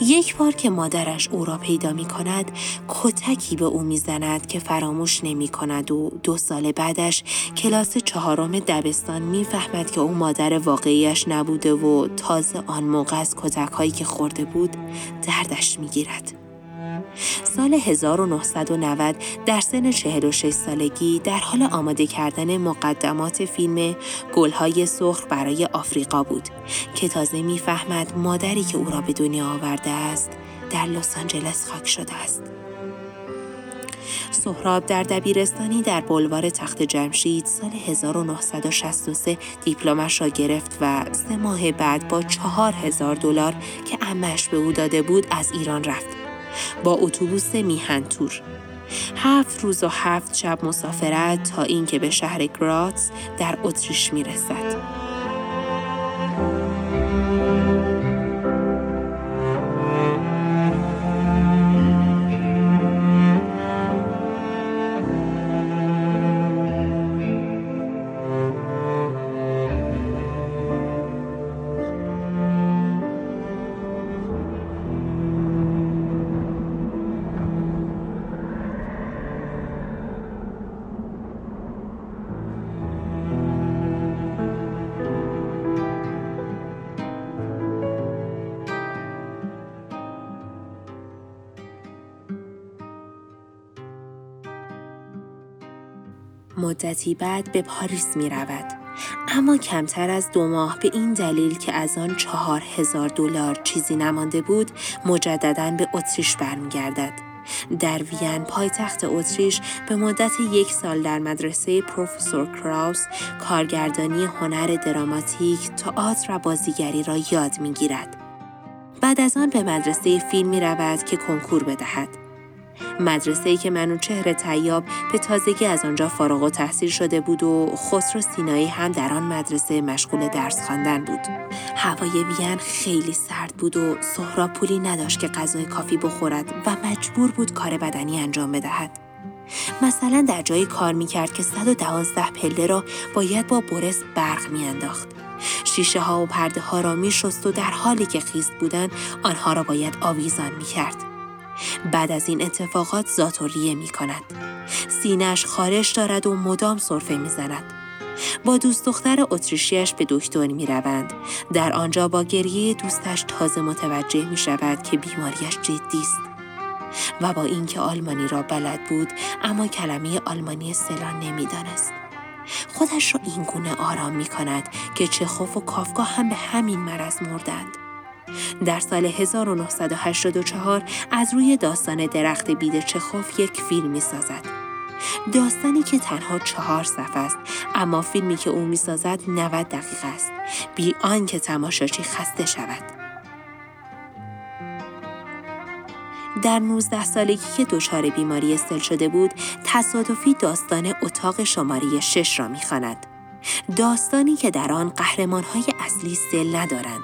یک بار که مادرش او را پیدا می کند کتکی به او می‌زند که فراموش نمی کند و دو سال بعدش کلاس چهارم دبستان می‌فهمد که او مادر واقعیش نبوده و تازه آن موقع از کتک هایی که خورده بود دردش می‌گیرد. سال 1990 در سن 46 سالگی در حال آماده کردن مقدمات فیلم گلهای سرخ برای آفریقا بود که تازه می‌فهمد مادری که او را به دنیا آورده است در لس آنجلس خاک شده است. سهراب در دبیرستانی در بلوار تخت جمشید سال 1963 دیپلمش را گرفت و سه ماه بعد با چهار هزار دلار که امش به او داده بود از ایران رفت. با اتوبوس میهن تور هفت روز و هفت شب مسافرت تا اینکه به شهر گراتس در اتریش می‌رسد. مدتی بعد به پاریس می رود. اما کمتر از دو ماه به این دلیل که از آن چهار هزار دلار چیزی نمانده بود مجددا به اتریش برمیگردد. در وین پایتخت اتریش به مدت یک سال در مدرسه پروفسور کراوس کارگردانی هنر دراماتیک، تئاتر و بازیگری را یاد می‌گیرد. بعد از آن به مدرسه فیلم می رود که کنکور بدهد. مدرسه ای که منوچهر تیاب به تازگی از آنجا فارغ و تحصیل شده بود و خسرو سینایی هم در آن مدرسه مشغول درس خواندن بود. هوای وین خیلی سرد بود و سهراب پولی نداشت که غذای کافی بخورد و مجبور بود کار بدنی انجام بدهد. مثلا در جایی کار می‌کرد که 112 پله را باید با برس برق میانداخت. شیشه ها و پرده ها را می شست و در حالی که خیست بودن آنها را باید آویزان می کرد. بعد از این اتفاقات زاتوریه می کند. سینش خارش دارد و مدام صرفه می زند. با دوست دختر اتریشیش به دکتر می روند. در آنجا با گریه دوستش تازه متوجه می شود که بیماریش جدی است. و با اینکه آلمانی را بلد بود اما کلمه آلمانی سلان نمی‌دانست. خودش را اینگونه آرام می کند که چخوف و کافکا هم به همین مرض مردند. در سال 1984 از روی داستان درخت بید چخوف یک فیلم می سازد. داستانی که تنها چهار صفحه است اما فیلمی که او می سازد 90 دقیقه است. بی آنکه تماشاچی خسته شود. در 19 سالگی که دچار بیماری استل شده بود تصادفی داستان اتاق شماره 6 را می‌خواند. داستانی که در آن قهرمانهای اصلی سل ندارند.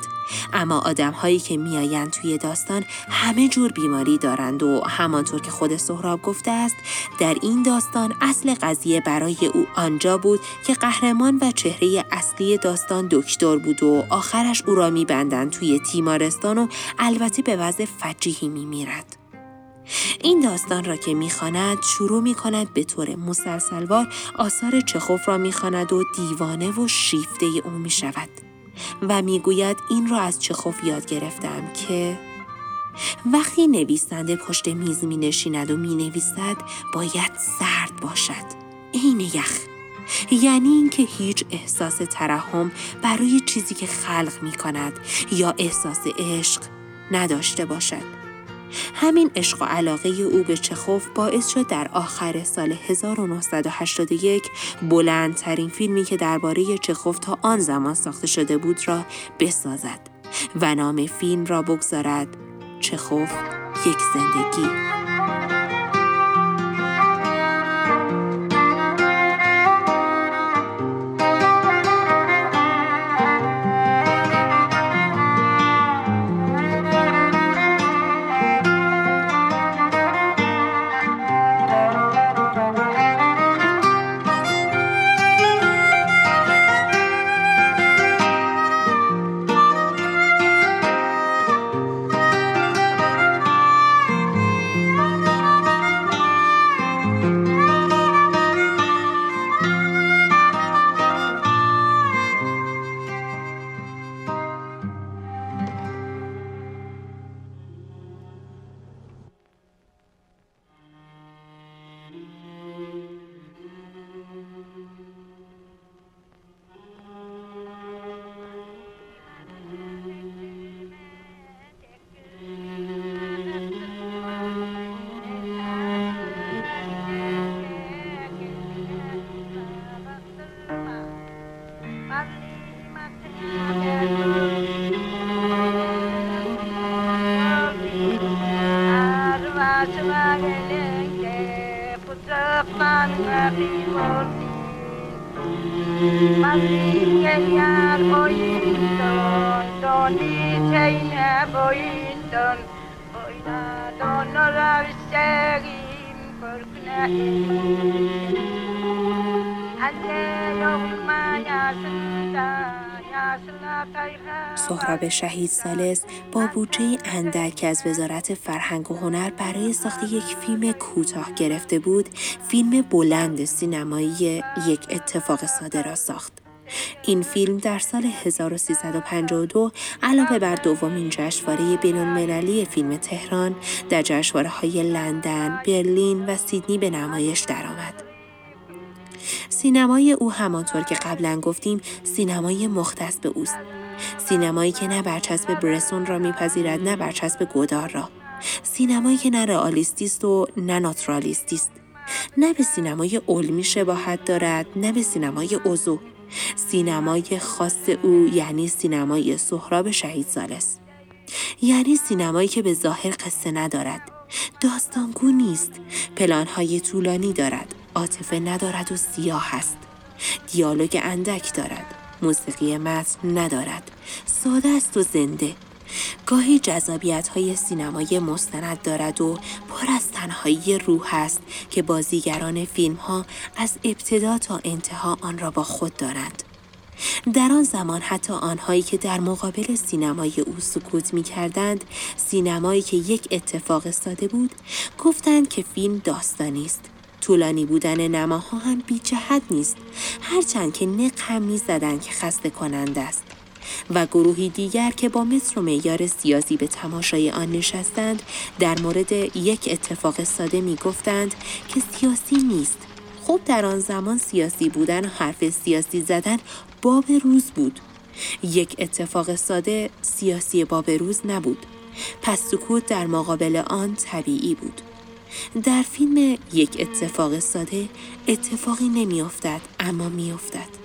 اما آدمهایی که میآیند توی داستان همه جور بیماری دارند و همانطور که خود سهراب گفته است در این داستان اصل قضیه برای او آنجا بود که قهرمان و چهره اصلی داستان دکتر بود و آخرش او را میبندند توی تیمارستان و البته به وضع فجیحی میمیرد. این داستان را که می‌خواند شروع می کند به طور مسلسلوار آثار چخوف را می‌خواند و دیوانه و شیفته او می شود و می‌گوید این را از چخوف یاد گرفتم که وقتی نویسنده پشت میز می نشیند و می نویسد باید سرد باشد. این یخ. یعنی اینکه هیچ احساس ترحم برای چیزی که خلق می کند یا احساس عشق نداشته باشد. همین عشق و علاقه او به چخوف باعث شد در آخر سال 1981 بلندترین فیلمی که درباره چخوف تا آن زمان ساخته شده بود را بسازد و نام فیلم را بگذارد چخوف یک زندگی. سالس با بودجه اندک از وزارت فرهنگ و هنر برای ساخت یک فیلم کوتاه گرفته بود فیلم بلند سینمایی یک اتفاق ساده را ساخت این فیلم در سال 1352 علاوه بر دومین جشنواره بینالمللی فیلم تهران در جشنواره های لندن، برلین و سیدنی به نمایش درآمد. سینمای او همانطور که قبلا گفتیم سینمای مختص به اوست. سینمایی که نه برچسب برسون را میپذیرد نه برچسب گودار را. سینمایی که نه رئالیستی است و نه ناترالیستی است. نه به سینمای علمی شباهت دارد نه به سینمای اوزو سینمای خاص او یعنی سینمای سهراب شهید سالس یعنی سینمایی که به ظاهر قصه ندارد. داستانگو نیست. پلانهای طولانی دارد. عاطفه ندارد و سیاه است. دیالوگ اندک دارد. موسیقی متن ندارد ساده است و زنده گاهی جذابیت های سینمای مستند دارد و پر از تنهایی روح است که بازیگران فیلم ها از ابتدا تا انتها آن را با خود دارند. در آن زمان حتی آنهایی که در مقابل سینمای او سکوت می کردند، سینمایی که یک اتفاق ساده بود، گفتند که فیلم داستانی است. طولانی بودن نماها هم بی جهت نیست، هرچند که نق هم می زدند که خسته کنند است. و گروهی دیگر که با مصر و معیار سیاسی به تماشای آن نشستند در مورد یک اتفاق ساده می گفتند که سیاسی نیست. خب در آن زمان سیاسی بودن حرف سیاسی زدن باب روز بود. یک اتفاق ساده سیاسی باب روز نبود. پس سکوت در مقابل آن طبیعی بود. در فیلم یک اتفاق ساده اتفاقی نمیافتد اما میافتد.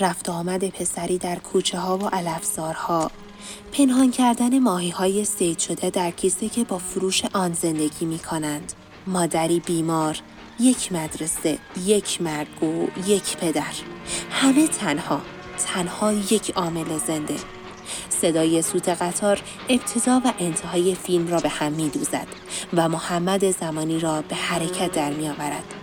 رفت آمد پسری در کوچه ها و علفزارها پنهان کردن ماهی های سید شده در کیسه که با فروش آن زندگی می کنند. مادری بیمار، یک مدرسه یک مرگ و یک پدر همه تنها تنها یک عامل زنده صدای سوت قطار ابتدا و انتهای فیلم را به هم می دوزد و محمد زمانی را به حرکت در می آورد.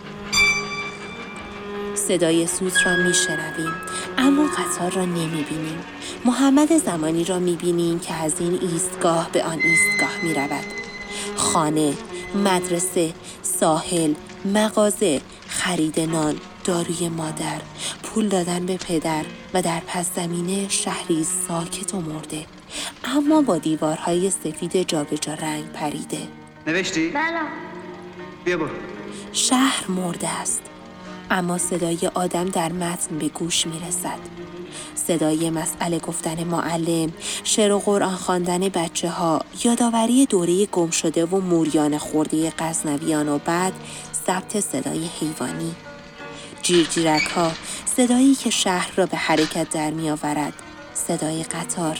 صدای سوت را می شنویم اما قطار را نمی بینیم. محمد زمانی را می بینیم که از این ایستگاه به آن ایستگاه می رود. خانه، مدرسه، ساحل، مغازه، خرید نان، داروی مادر، پول دادن به پدر و در پس زمینه شهری ساکت و مرده اما با دیوارهای سفید جابجا رنگ پریده نوشتی؟ بله بیا برو شهر مرده است اما صدای آدم در متن به گوش می رسد. صدای مسئله گفتن معلم، شعر و قرآن خواندن بچه ها، یادآوری دوره گم شده و موریان خورده غزنویان و بعد ضبط صدای حیوانی. جیرجیرک ها، صدایی که شهر را به حرکت در می آورد. صدای قطار.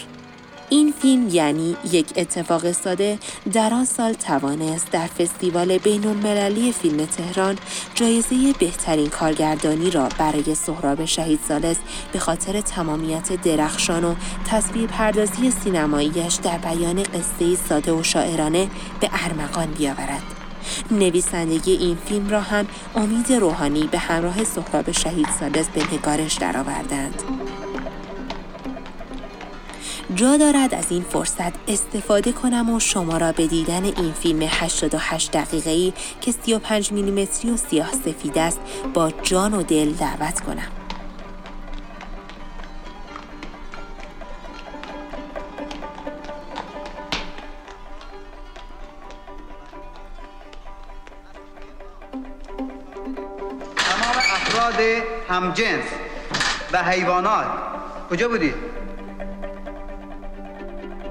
این فیلم یعنی یک اتفاق ساده در آن سال توانست در فستیوال بین المللی فیلم تهران جایزه بهترین کارگردانی را برای سهراب شهید سالس به خاطر تمامیت درخشان و تصویر پردازی سینماییش در بیان قصه ساده و شاعرانه به ارمغان بیاورد. نویسندگی این فیلم را هم امید روحانی به همراه سهراب شهید سالس به نگارش درآوردند. جا دارد از این فرصت استفاده کنم و شما را به دیدن این فیلم 88 دقیقه ای که 35 میلیمتری و سیاه سفید است با جان و دل دعوت کنم. افراد همجنس و حیوانات. کجا بودید؟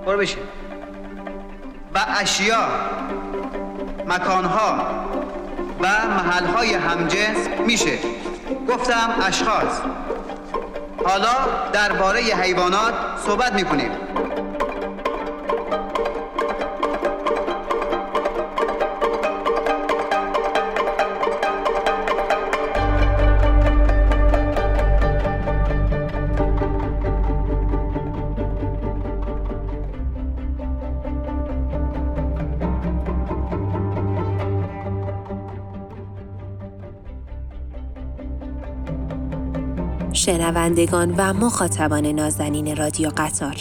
برو بشین. و اشیا مکانها و محلهای همجنس میشه. گفتم اشخاص. حالا درباره حیوانات صحبت می‌کنیم. شنوندگان و مخاطبان نازنین رادیو قطار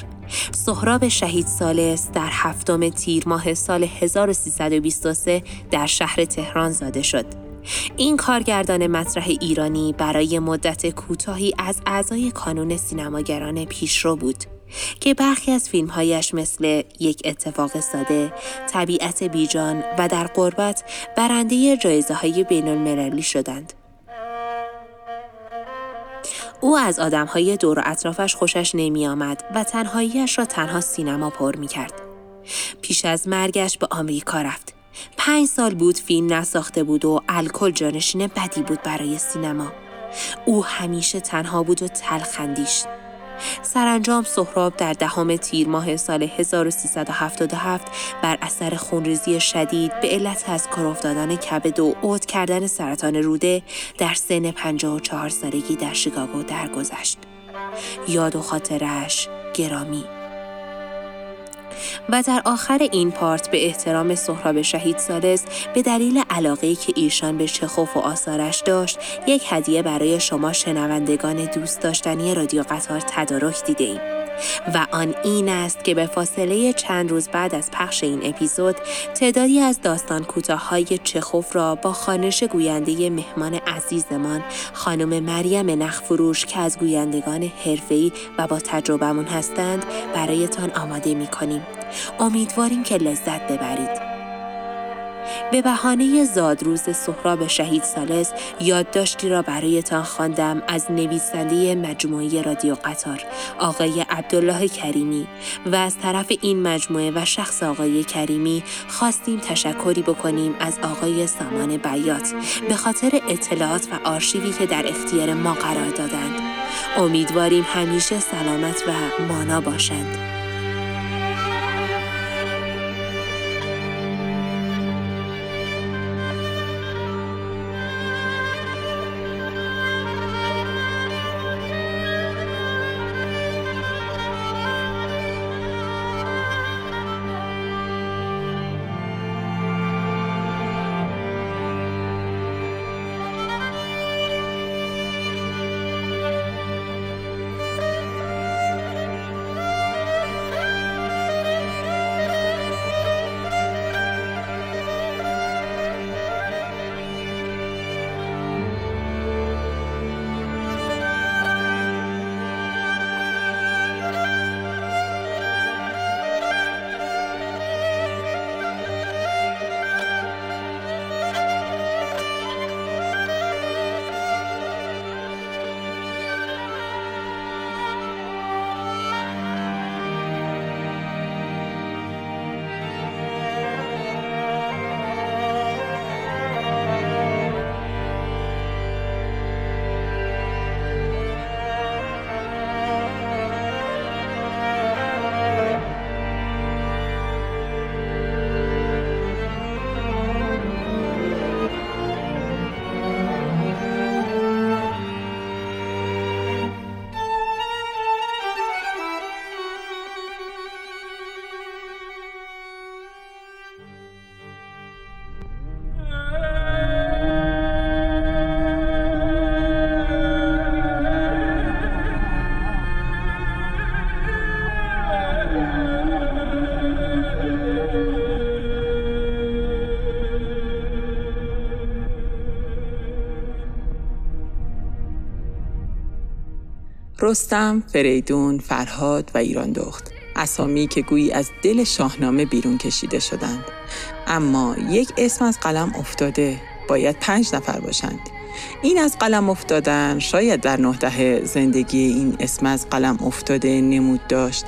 سهراب شهید سالس در هفتم تیر ماه سال 1323 در شهر تهران زاده شد. این کارگردان مطرح ایرانی برای مدت کوتاهی از اعضای کانون سینماگران پیشرو بود که برخی از فیلمهایش مثل یک اتفاق ساده، طبیعت بیجان و در قربت برنده جایزه های بین المللی شدند. او از آدمهای دور و اطرافش خوشش نمی آمد و تنهاییش را تنها سینما پر می کرد. پیش از مرگش به آمریکا رفت. پنج سال بود فیلم نساخته بود و الکل جانشین بدی بود برای سینما. او همیشه تنها بود و تلخندیش. سرانجام سهراب در دهم تیر ماه سال 1377 بر اثر خونریزی شدید به علت از کار افتادن کبد و عود کردن سرطان روده در سن 54 سالگی در شیکاگو درگذشت. یاد و خاطرش گرامی و در آخر این پارت به احترام سهراب شهید سالس به دلیل علاقه که ایشان به چخوف و آثارش داشت یک هدیه برای شما شنوندگان دوست داشتنی رادیو قطار تدارک دیده ایم. و آن این است که به فاصله چند روز بعد از پخش این اپیزود تعدادی از داستان کوتاه‌های چخوف را با خانش گوینده مهمان عزیزمان خانم مریم نخفروش که از گویندگان حرفه‌ای و با تجربهمون هستند برایتان آماده می کنیم. امیدواریم که لذت ببرید. به بهانه زادروز سهراب شهید سالس یادداشتی را برایتان خواندم از نویسنده مجموعه رادیو قطار آقای عبدالله کریمی. و از طرف این مجموعه و شخص آقای کریمی خواستیم تشکری بکنیم از آقای سامان بیات. به خاطر اطلاعات و آرشیوی که در اختیار ما قرار دادند. امیدواریم همیشه سلامت و مانا باشند. رستم، فریدون، فرهاد و ایران دخت. اسامی که گویی از دل شاهنامه بیرون کشیده شدند. اما یک اسم از قلم افتاده. باید پنج نفر باشند. این از قلم افتادن شاید در نه دهه زندگی این اسم از قلم افتاده نمود داشت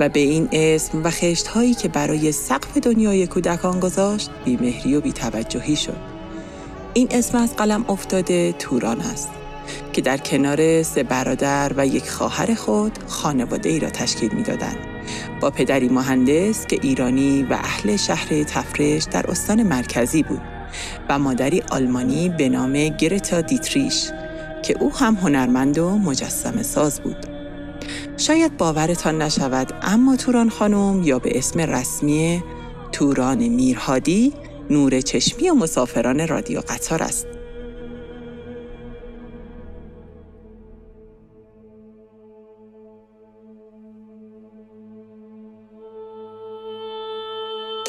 و به این اسم و خشت هایی که برای سقف دنیای کودکان گذاشت بیمهری و بیتوجهی شد. این اسم از قلم افتاده توران است. که در کنار سه برادر و یک خواهر خود خانواده ای را تشکیل می‌دادند با پدری مهندس که ایرانی و اهل شهر تفرش در استان مرکزی بود و مادری آلمانی به نام گرتا دیتریش که او هم هنرمند و مجسم ساز بود. شاید باورتان نشود اما توران خانم یا به اسم رسمی توران میرهادی نور چشمی و مسافران رادیو قطار است.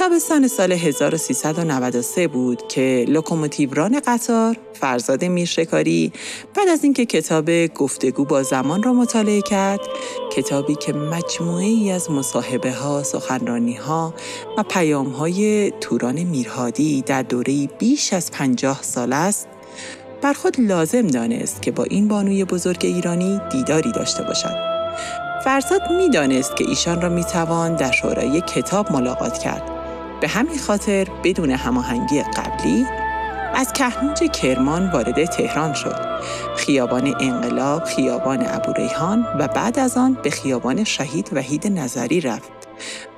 تابستان سال 1393 بود که لوکوموتیوران قطار فرزاد میرشکاری بعد از اینکه کتاب گفتگو با زمان را مطالعه کرد کتابی که مجموعه ای از مصاحبه ها، سخنرانی ها و پیام های توران میرهادی در دوره بیش از پنجاه سال است بر خود لازم دانست که با این بانوی بزرگ ایرانی دیداری داشته باشد. فرزاد می‌دانست که ایشان را می‌توان در شورای کتاب ملاقات کرد به همین خاطر بدون هماهنگی قبلی از کهنوج کرمان وارد تهران شد. خیابان انقلاب، خیابان ابوریحان و بعد از آن به خیابان شهید وحید نظری رفت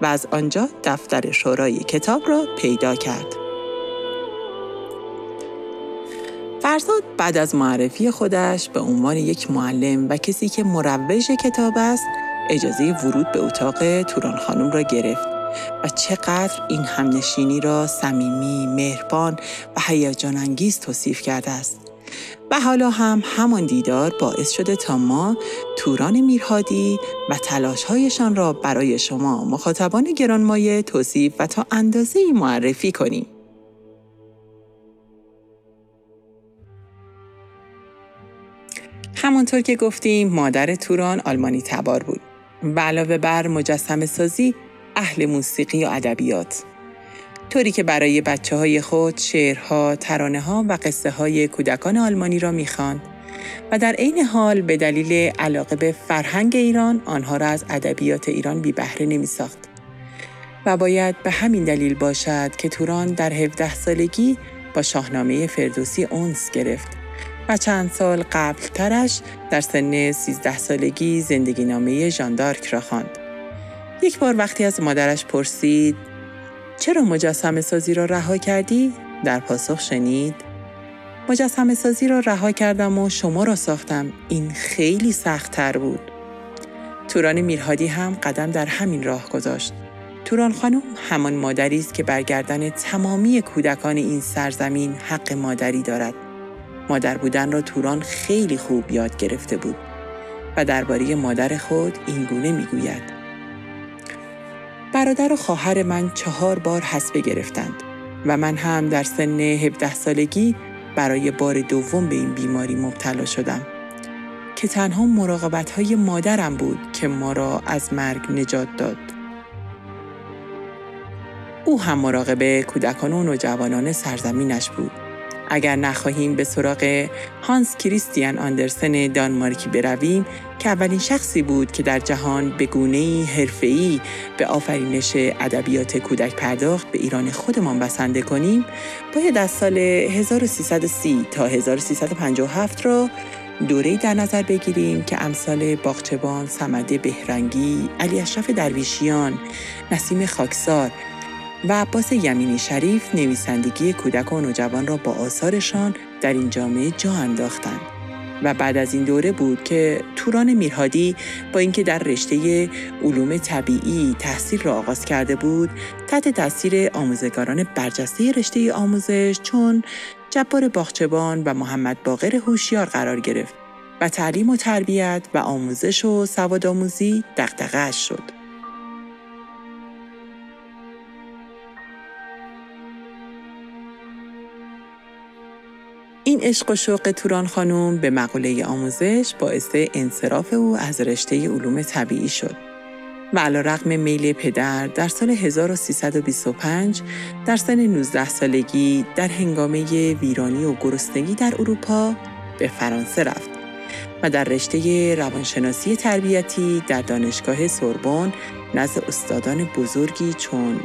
و از آنجا دفتر شورای کتاب را پیدا کرد. فرزاد بعد از معرفی خودش به عنوان یک معلم و کسی که مروج کتاب است، اجازه ورود به اتاق توران خانم را گرفت و چقدر این همنشینی را صمیمی، مهربان و هیجان انگیز توصیف کرده است. و حالا هم همان دیدار باعث شده تا ما توران میرهادی و تلاشهایشان را برای شما مخاطبان گرانمایه توصیف و تا اندازه معرفی کنیم. همانطور که گفتیم مادر توران آلمانی تبار بود و علاوه بر مجسم سازی اهل موسیقی و ادبیات طوری که برای بچه های خود شعرها، ترانه ها و قصه های کودکان آلمانی را می‌خواند و در عین حال به دلیل علاقه به فرهنگ ایران آنها را از ادبیات ایران بی بهره نمی ساخت. و باید به همین دلیل باشد که توران در 17 سالگی با شاهنامه فردوسی اونس گرفت و چند سال قبل ترش در سن 13 سالگی زندگی نامه ژاندارک را خواند. یک بار وقتی از مادرش پرسید چرا مجسم سازی را رها کردی؟ در پاسخ شنید مجسم سازی را رها کردم و شما را ساختم. این خیلی سخت تر بود. توران میرهادی هم قدم در همین راه گذاشت. توران خانم همان مادری است که برگردن تمامی کودکان این سرزمین حق مادری دارد. مادر بودن را توران خیلی خوب یاد گرفته بود و درباره مادر خود این گونه می‌گوید. برادر و خواهر من چهار بار حسبه گرفتند و من هم در سن 17 سالگی برای بار دوم به این بیماری مبتلا شدم که تنها مراقبت های مادرم بود که ما را از مرگ نجات داد. او هم مراقب کودکان و نوجوانان سرزمینش بود اگر نخواهیم به سراغ هانس کریستیان آندرسن دانمارکی برویم که اولین شخصی بود که در جهان به گونه حرفه‌ای به آفرینش ادبیات کودک پرداخت به ایران خودمان بسنده کنیم باید از سال 1330 تا 1357 را دوره در نظر بگیریم که امثال باغچبان، سمده بهرنگی، علی اشرف درویشیان، نسیم خاکسار و عباس یمینی شریف نویسندگی کودک و نوجوان را با آثارشان در این جامعه جا انداختند. و بعد از این دوره بود که توران میرهادی با اینکه در رشته علوم طبیعی تحصیل را آغاز کرده بود تحت تاثیر آموزگاران برجسته رشته آموزش چون جبار باغچبان و محمد باقر هوشیار قرار گرفت و تعلیم و تربیت و آموزش و سوادآموزی دغدغه‌اش شد این عشق و شوق توران خانم به مقوله آموزش باعث انصراف او از رشته علوم طبیعی شد. و علا رقم میل پدر در سال 1325 در سن 19 سالگی در هنگامه ویرانی و گرسنگی در اروپا به فرانسه رفت و در رشته روانشناسی تربیتی در دانشگاه سوربن نزد استادان بزرگی چون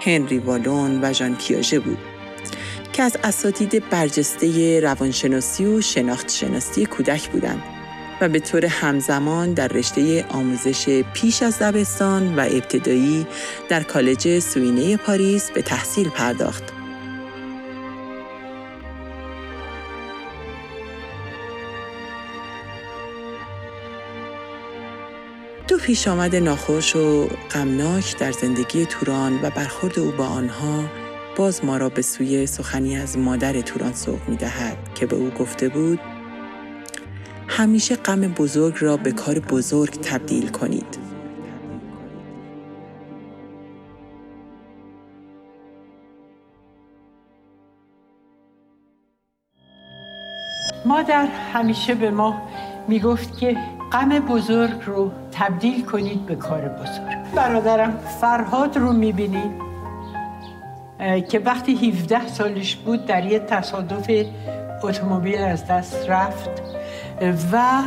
هنری والون و ژان پیاژه بود که از اساتید برجسته روانشناسی و شناخت شناسی کودک بودند و به طور همزمان در رشته آموزش پیش از دبستان و ابتدایی در کالج سوینه پاریس به تحصیل پرداخت. دو پیش آمد ناخوش و غمناک در زندگی توران و برخورد او با آنها باز ما را به سوی سخنی از مادر توران سوق می دهد که به او گفته بود همیشه غم بزرگ را به کار بزرگ تبدیل کنید. مادر همیشه به ما می‌گفت که غم بزرگ رو تبدیل کنید به کار بزرگ برادرم فرهاد رو می‌بینید که وقتی 17 سالش بود در یه تصادف اتومبیل از دست رفت و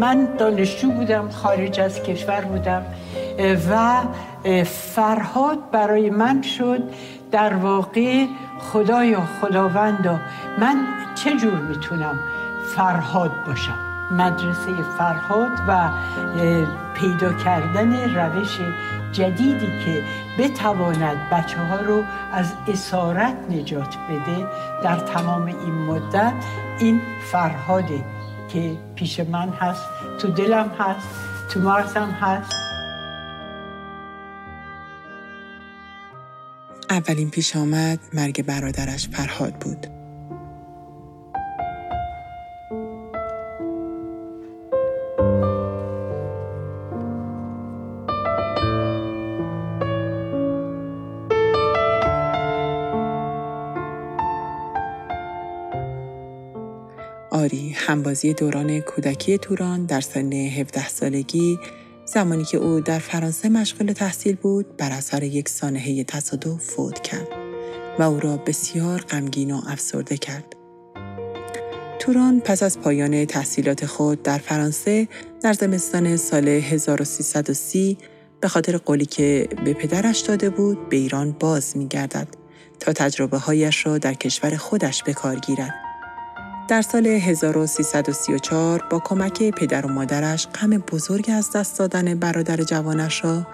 من دانشجو بودم خارج از کشور بودم و فرهاد برای من شد در واقع خدایا خداوندا. من چجور می‌تونم فرهاد باشم؟ مدرسه فرهاد و پیدا کردن روش جدیدی که بتواند بچه ها رو از اسارت نجات بده در تمام این مدت این فرهاده که پیش من هست تو دلم هست تو مغزم هست. اولین پیش آمد مرگ برادرش فرهاد بود. همبازی دوران کودکی توران در سن 17 سالگی زمانی که او در فرانسه مشغول تحصیل بود بر اثر یک سانحه تصادف فوت کرد و او را بسیار غمگین و افسرده کرد. توران پس از پایان تحصیلات خود در فرانسه در زمستان سال 1330 به خاطر قولی که به پدرش داده بود به ایران باز می گردد تا تجربه هایش را در کشور خودش به کار گیرد. در سال 1334 با کمک پدر و مادرش غم بزرگ از دست دادن برادر جوانش را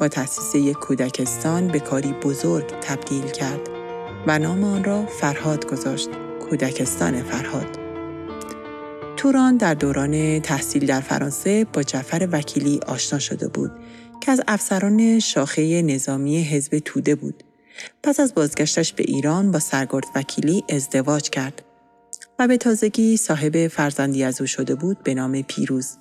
با تأسیس یک کودکستان به کاری بزرگ تبدیل کرد و نام آن را فرهاد گذاشت کودکستان فرهاد. توران در دوران تحصیل در فرانسه با جعفر وکیلی آشنا شده بود که از افسران شاخه نظامی حزب توده بود. پس از بازگشتش به ایران با سرگرد وکیلی ازدواج کرد. و به تازگی صاحب فرزندی از او شده بود به نام پیروز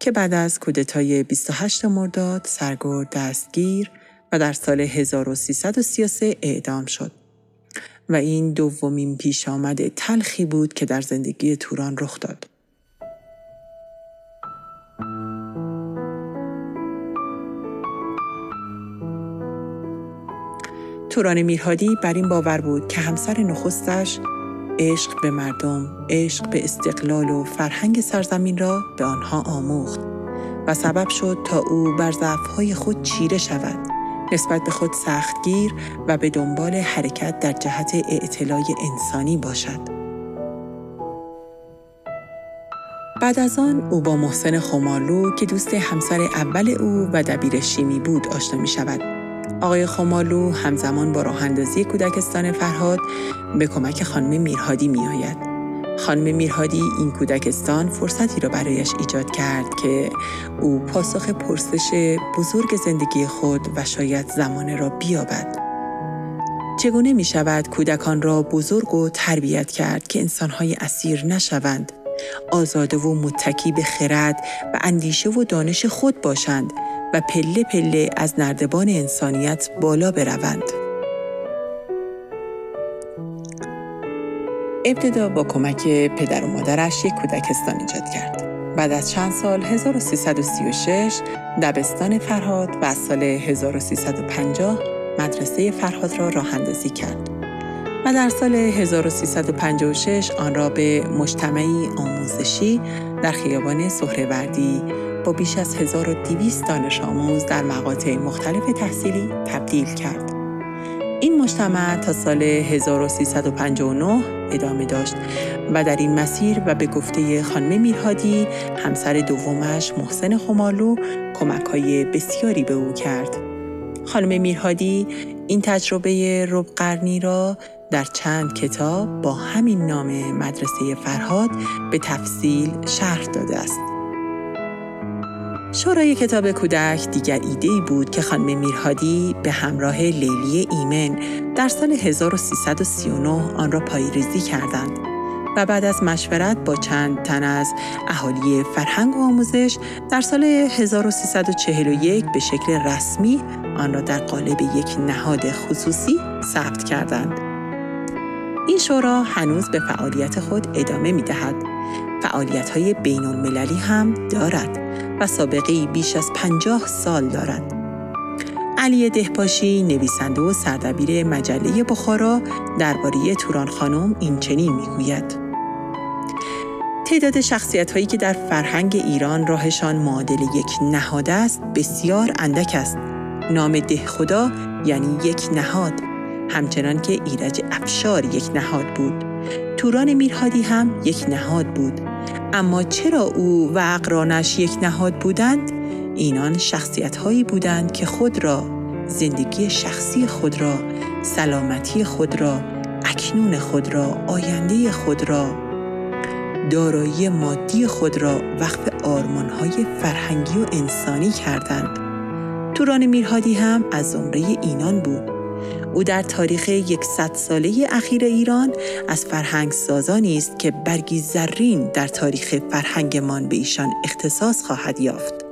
که بعد از کودتای 28 مرداد سرگرد دستگیر و در سال 1333 اعدام شد و این دومین پیش آمد تلخی بود که در زندگی توران رخ داد. توران میرهادی بر این باور بود که همسر نخستش عشق به مردم، عشق به استقلال و فرهنگ سرزمین را به آنها آموخت و سبب شد تا او بر ضعفهای خود چیره شود، نسبت به خود سختگیر و به دنبال حرکت در جهت اعتلای انسانی باشد. بعد از آن او با محسن خمالو که دوست همسر اول او و دبیر شیمی بود آشنا می شود آقای خمالو همزمان با راه اندازی کودکستان فرهاد به کمک خانم میرهادی می آید. خانم میرهادی این کودکستان فرصتی را برایش ایجاد کرد که او پاسخ پرسش بزرگ زندگی خود و شاید زمانه را بیابد. چگونه می شود کودکان را بزرگ و تربیت کرد که انسانهای اسیر نشوند، آزاده و متکی به خرد و اندیشه و دانش خود باشند و پله پله از نردبان انسانیت بالا بروند. ابتدا با کمک پدر و مادرش یک کودکستان ایجاد کرد. بعد از چند سال 1336 دبستان فرهاد و از سال 1350 مدرسه فرهاد را راه اندازی کرد. و در سال 1356 آن را به مجتمعی آموزشی در خیابان سهروردی با بیش از 1200 دانش آموز در مقاطع مختلف تحصیلی تبدیل کرد. این مجتمع تا سال 1359 ادامه داشت و در این مسیر و به گفته خانم میرهادی همسر دومش محسن خمالو کمک های بسیاری به او کرد. خانم میرهادی این تجربه رب قرنی را در چند کتاب با همین نام مدرسه فرهاد به تفصیل شرح داده است. شورای کتاب کودک دیگر ایده ای بود که خانم میرهادی به همراه لیلی ایمن در سال 1339 آن را پایریزی کردند و بعد از مشورت با چند تن از اهالی فرهنگ و آموزش در سال 1341 به شکل رسمی آن را در قالب یک نهاد خصوصی ثبت کردند. این شورا هنوز به فعالیت خود ادامه می دهد. فعالیت های بین المللی هم دارد و سابقه بیش از پنجاه سال دارد. علی دهپاشی نویسنده و سردبیر مجله بخارا درباره توران خانم این چنین می‌گوید. تعداد شخصیت هایی که در فرهنگ ایران راهشان معادل یک نهاد است بسیار اندک است. نام ده خدا یعنی یک نهاد همچنان که ایرج افشار یک نهاد بود. توران میرهادی هم یک نهاد بود. اما چرا او و اقرانش یک نهاد بودند؟ اینان شخصیت هایی بودند که خود را زندگی شخصی خود را سلامتی خود را اکنون خود را آینده خود را دارایی مادی خود را وقف های فرهنگی و انسانی کردند. توران میرهادی هم از زمره اینان بود. او در تاریخ یکصد ساله اخیر ایران از فرهنگ سازانی است که برگی زرین در تاریخ فرهنگمان به ایشان اختصاص خواهد یافت.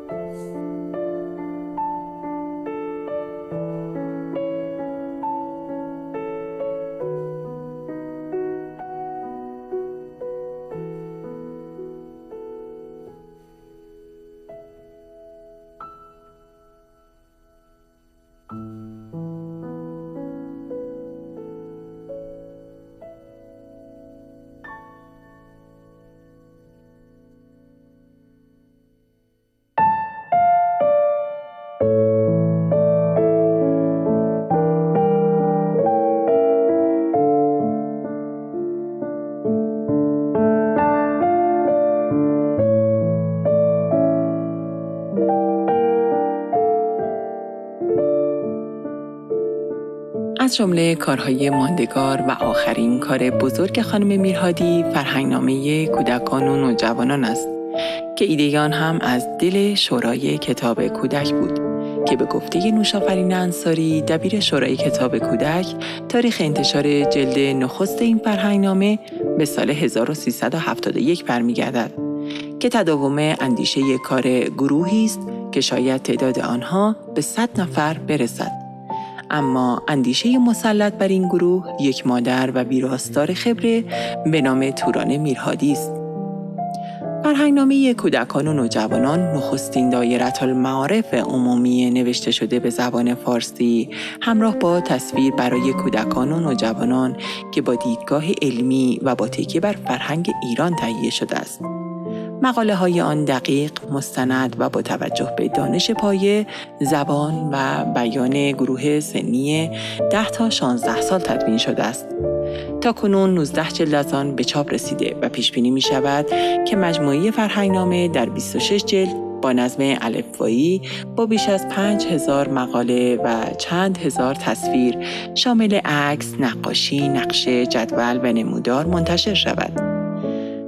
جمله کارهای ماندگار و آخرین کار بزرگ خانم میرهادی فرهنگنامه کودکان و نوجوانان است که ایدگان هم از دل شورای کتاب کودک بود که به گفته نوشافرین انصاری دبیر شورای کتاب کودک تاریخ انتشار جلد نخست این فرهنگنامه به سال 1371 برمیگردد که تداوم اندیشه کار گروهی است که شاید تعداد آنها به 100 نفر برسد. اما اندیشه مسلط بر این گروه یک مادر و ویراستار خبره به نام توران میرهادی است. فرهنگنامه کودکان و نوجوانان نخستین دایرت المعارف عمومی نوشته شده به زبان فارسی همراه با تصویر برای کودکان و نوجوانان که با دیدگاه علمی و با تکیه بر فرهنگ ایران تهیه شده است. مقاله های آن دقیق، مستند و با توجه به دانش پایه، زبان و بیان گروه سنی 10 تا 16 سال تدوین شده است. تا کنون 19 جلد از آن به چاپ رسیده و پیش بینی می شود که مجموعه فرهنگنامه در 26 جلد با نظم الفبایی با بیش از 5000 مقاله و چند هزار تصویر شامل عکس، نقاشی، نقشه، جدول و نمودار منتشر شود.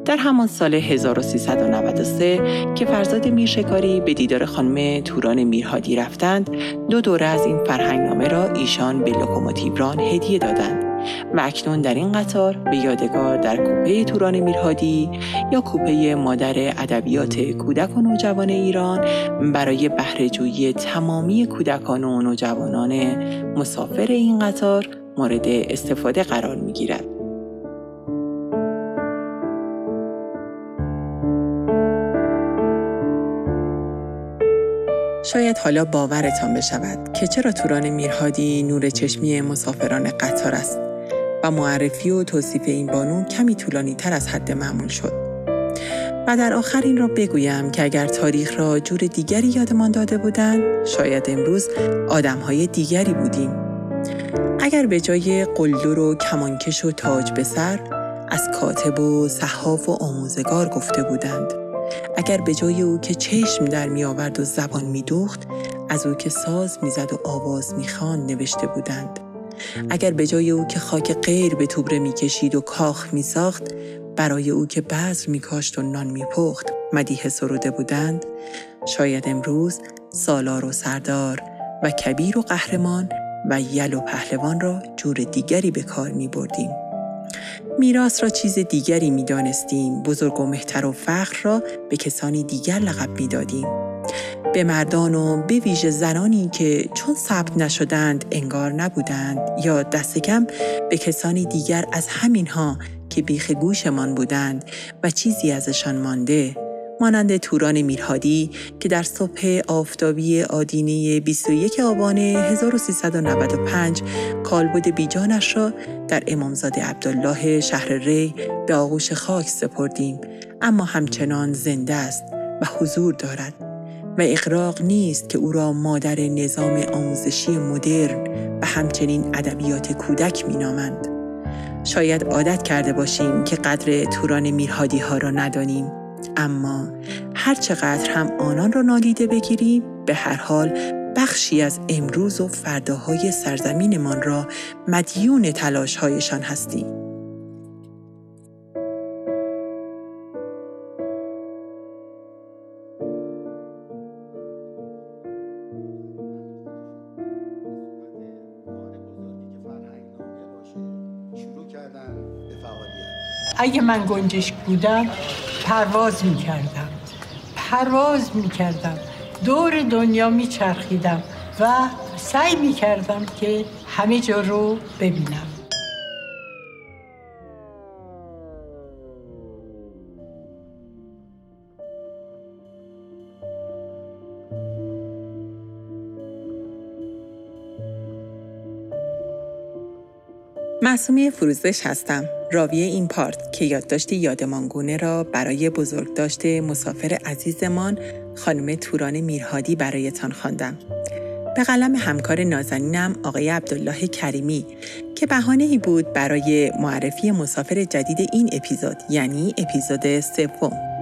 در همان سال 1393 که فرزاد میرشکاری به دیدار خانم توران میرهادی رفتند، دو دوره از این فرهنگنامه را ایشان به لوکوموتیوران هدیه دادند و اکنون در این قطار به یادگار در کوپه توران میرهادی یا کوپه مادر ادبیات کودک و نوجوان ایران برای بهرهجویی تمامی کودکان و نوجوانان مسافر این قطار مورد استفاده قرار می گیرد. شاید حالا باورتان بشود که چرا توران میرهادی نور چشمی مسافران قطار است و معرفی و توصیف این بانو کمی طولانی تر از حد معمول شد. و در آخر این را بگویم که اگر تاریخ را جور دیگری یادمان داده بودند شاید امروز آدمهای دیگری بودیم. اگر به جای قلدر و کمانکش و تاج به سر از کاتب و صحاف و آموزگار گفته بودند اگر به جای او که چشم در می آورد و زبان می دوخت از او که ساز می‌زد و آواز می‌خواند نوشته بودند اگر به جای او که خاک غیر به توبره می‌کشید و کاخ میساخت برای او که بذر میکاشت و نان میپخت مدیح سروده بودند شاید امروز سالار و سردار و کبیر و قهرمان و یل و پهلوان را جور دیگری به کار می بردیم. میراث را چیز دیگری می دانستیم. بزرگ و مهتر و فخر را به کسانی دیگر لقب می دادیم. به مردان و به ویژه زنانی که چون ثبت نشدند انگار نبودند یا دست کم به کسانی دیگر از همینها که بیخ گوشمان بودند و چیزی ازشان مانده مانند توران میرهادی که در صبح آفتابی آدینه 21 آبان 1395 کالبد بیجانش را در امامزاده عبدالله شهر ری به آغوش خاک سپردیم اما همچنان زنده است و حضور دارد و اقراق نیست که او را مادر نظام آموزشی مدرن و همچنین ادبیات کودک مینامند. شاید عادت کرده باشیم که قدر توران میرهادی ها را ندانیم اما هر چقدر هم آنان را نادیده بگیریم به هر حال بخشی از امروز و فرداهای سرزمینمان را مدیون تلاشهایشان هستیم. اگه من گنجش بودم پرواز می‌کردم. پرواز می‌کردم. دور دنیا میچرخیدم و سعی می‌کردم که همه جا رو ببینم. معصومی فروزش هستم. راوی این پارت که یادداشت یادمانگونه را برای بزرگداشت مسافر عزیزمان خانم توران میرهادی برایتان خواندم. به قلم همکار نازنینم آقای عبدالله کریمی که بهانه ای بود برای معرفی مسافر جدید این اپیزود یعنی اپیزود سوم.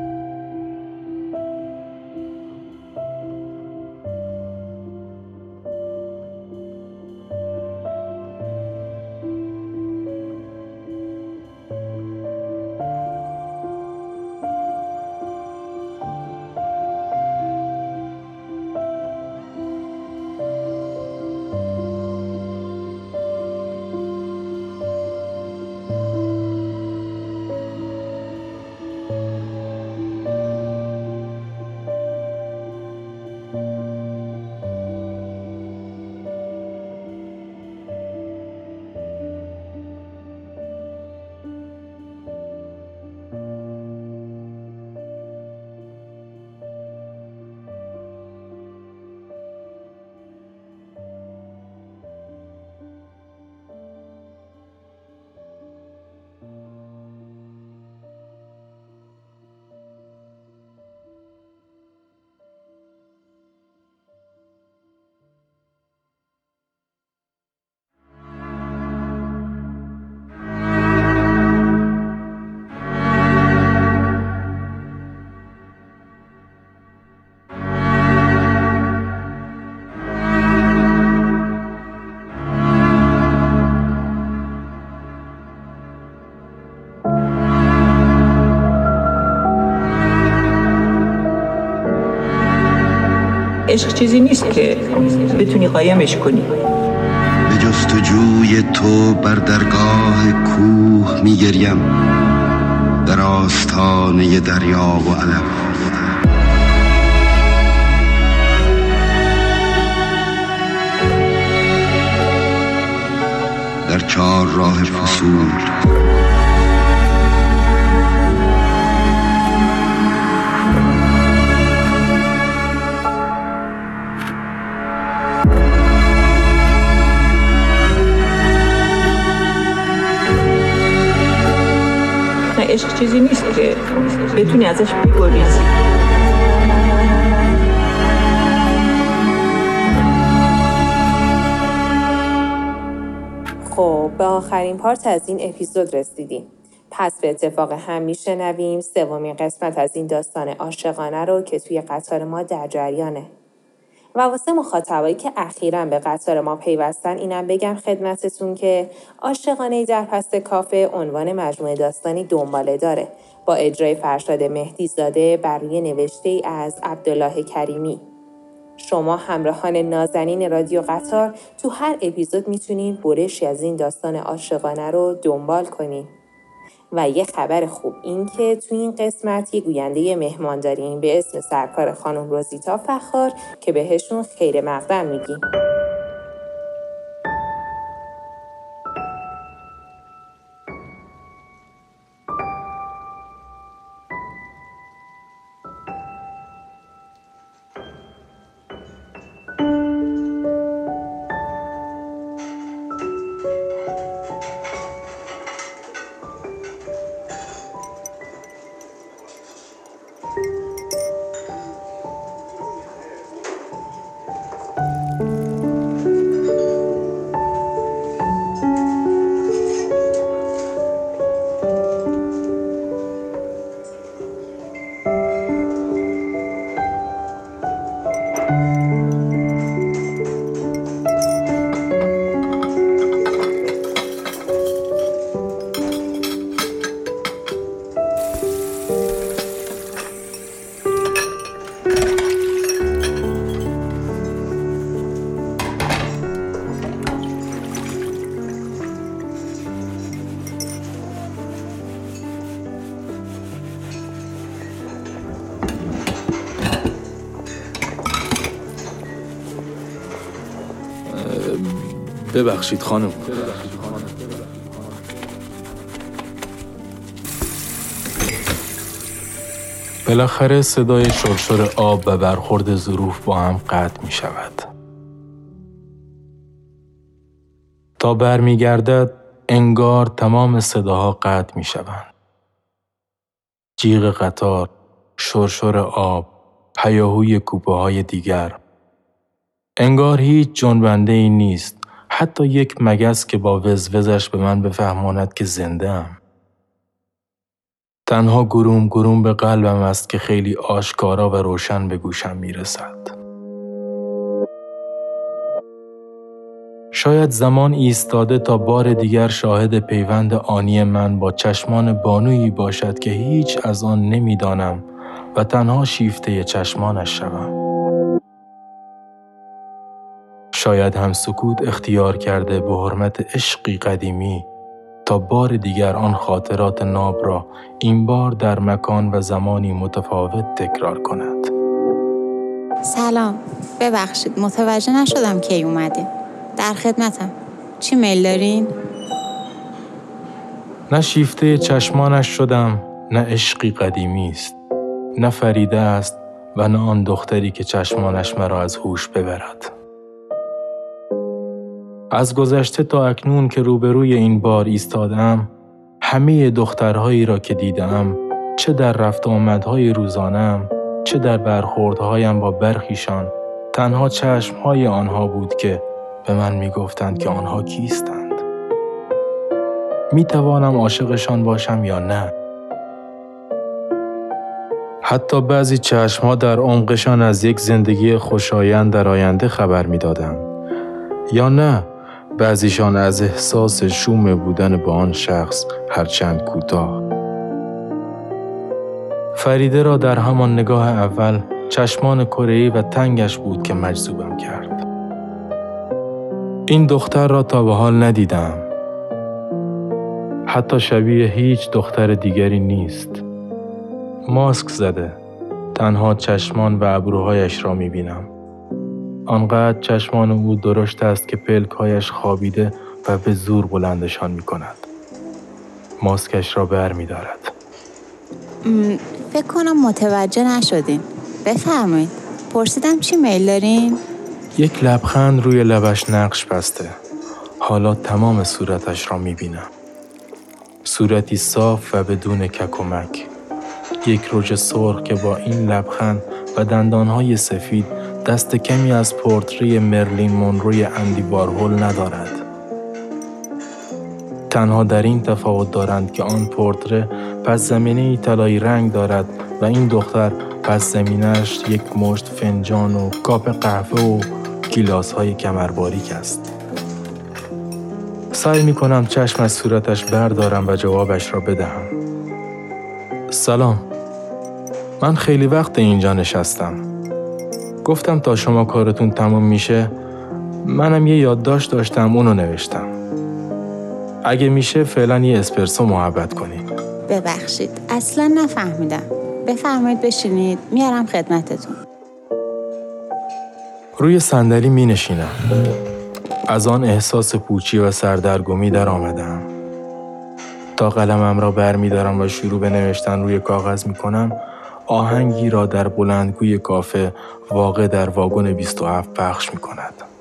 عشق چیزی نیست که بتونی قایمش کنی. به جستجوی تو بر درگاه کوه میگریم در آستانه دریا و علم. در چهار راه فصول چیزی نیست که بتونی ازش بگریزی. خب به آخرین پارت از این اپیزود رسیدیم. پس به اتفاق هم میشنویم سومین قسمت از این داستان عاشقانه رو که توی قطار ما در جریانه. و واسه مخاطبایی که اخیرا به قطار ما پیوستن اینم بگم خدمتتون که عاشقانه در پست کافه عنوان مجموعه داستانی دنباله داره. با اجرای فرشاد مهدی زاده بر روی نوشته ای از عبدالله کریمی. شما همراهان نازنین رادیو قطار تو هر اپیزود می‌تونین برشی از این داستان عاشقانه رو دنبال کنین. و یه خبر خوب. این که تو این قسمت یه گوینده مهمان داریم به اسم سرکار خانم روزیتا فخار که بهشون خیر مقدم میگیم. ببخشید خانم بالاخره صدای شرشر آب و برخورد ظروف با هم قطع می شود. تا برمیگردد انگار تمام صداها قطع می شوند. جیغ قطار، شرشر آب، پیاهوی کوپه های دیگر. انگار هیچ جنبنده ای نیست حتی یک مگس که با وزوزش به من بفهماند که زنده ام. تنها گروم گروم به قلبم است که خیلی آشکارا و روشن به گوشم می رسد. شاید زمان ایستاده تا بار دیگر شاهد پیوند آنی من با چشمان بانویی باشد که هیچ از آن نمی‌دانم و تنها شیفته چشمانش شوم. شاید هم سکوت اختیار کرده به حرمت عشقی قدیمی تا بار دیگر آن خاطرات ناب را این بار در مکان و زمانی متفاوت تکرار کند. سلام. ببخشید متوجه نشدم کی اومدین در خدمتم. چی میل دارین؟ نه شیفته چشمانش شدم نه عشقی قدیمی است. نه فریده است و نه آن دختری که چشمانش مرا از هوش ببرد. از گذشته تا اکنون که روبروی این بار ایستادم همه دخترهایی را که دیدم چه در رفت آمدهای روزانم چه در برخوردهایم با برخیشان تنها چشمهای آنها بود که به من می‌گفتند که آنها کیستند. می توانم عاشقشان باشم یا نه؟ حتی بعضی چشمها در عمقشان از یک زندگی خوشایند در آینده خبر می‌دادند. یا نه؟ بعضیشان از احساس شوم بودن با آن شخص هرچند کوتاه. فریده را در همان نگاه اول چشمان کره‌ای و تنگش بود که مجذوبم کرد. این دختر را تا به حال ندیدم. حتی شبیه هیچ دختر دیگری نیست. ماسک زده. تنها چشمان و ابروهایش را می‌بینم. آنقدر چشمان او درشت است که پلکهایش خوابیده و به زور بلندشان می کند. ماسکش را بر می دارد. فکر کنم متوجه نشدین. بفرمایید. پرسیدم چی میل دارین؟ یک لبخند روی لبش نقش بسته. حالا تمام صورتش را می بینم. صورتی صاف و بدون ککمک یک رژ سرخ که با این لبخند و دندانهای سفید دست کمی از پورتری مرلین مونروی اندی بارهول ندارد. تنها در این تفاوت دارند که آن پورتره پس زمینه طلایی رنگ دارد و این دختر پس زمینش یک مشت فنجان و کاپ قهوه و گیلاس های کمرباریک است. سعی می کنم چشم از صورتش بردارم و جوابش را بدهم. سلام. من خیلی وقت اینجا نشستم. گفتم تا شما کارتون تموم میشه منم یه یادداشت داشتم اونو نوشتم. اگه میشه فعلا یه اسپرسو محبت کنید. ببخشید اصلا نفهمیدم. بفرمایید بشینید میارم خدمتتون. روی صندلی می نشینم. از آن احساس پوچی و سردرگمی در آمدم. تا قلمم را بر می دارم و شروع به نوشتن روی کاغذ می کنم آهنگی را در بلندگوی کافه واقع در واگن 27 پخش می کند.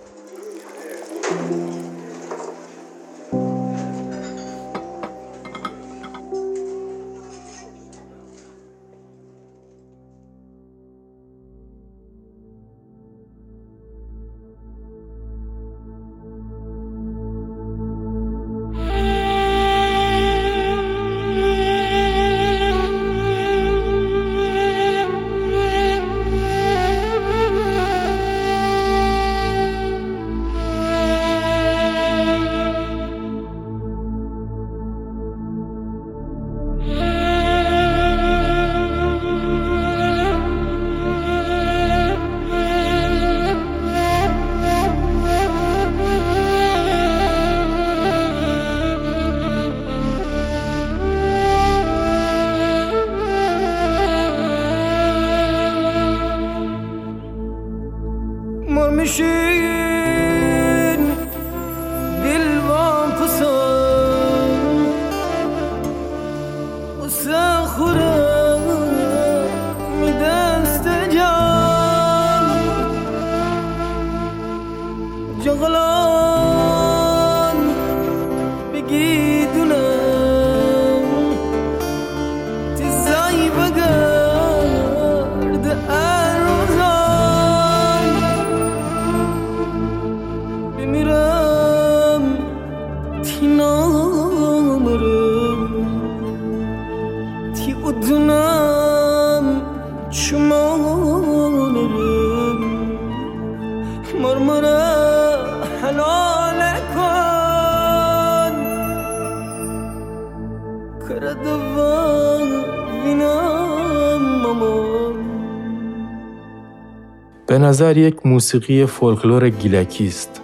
نظر یک موسیقی فولکلور گیلکی است.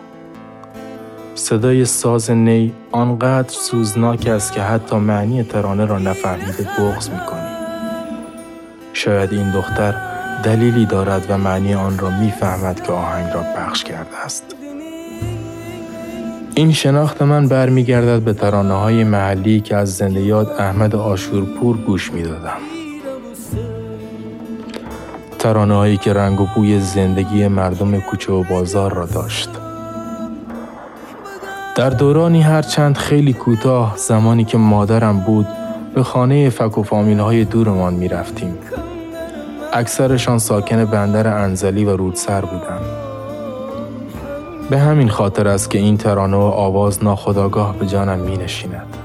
صدای ساز نی آنقدر سوزناک است که حتی معنی ترانه را نفهمیده بغض می‌کنی. شاید این دختر دلیلی دارد و معنی آن را می‌فهمد که آهنگ را پخش کرده است. این شناخت من برمیگردد به ترانه های محلی که از زنده یاد احمد آشورپور گوش می‌دادم. ترانه هایی که رنگ و بوی زندگی مردم کوچه و بازار را داشت. در دورانی هرچند خیلی کوتاه زمانی که مادرم بود به خانه فک و فامیل های دورمان می رفتیم. اکثرشان ساکن بندر انزلی و رودسر بودند. به همین خاطر است که این ترانه و آواز ناخداگاه به جانم می نشیند.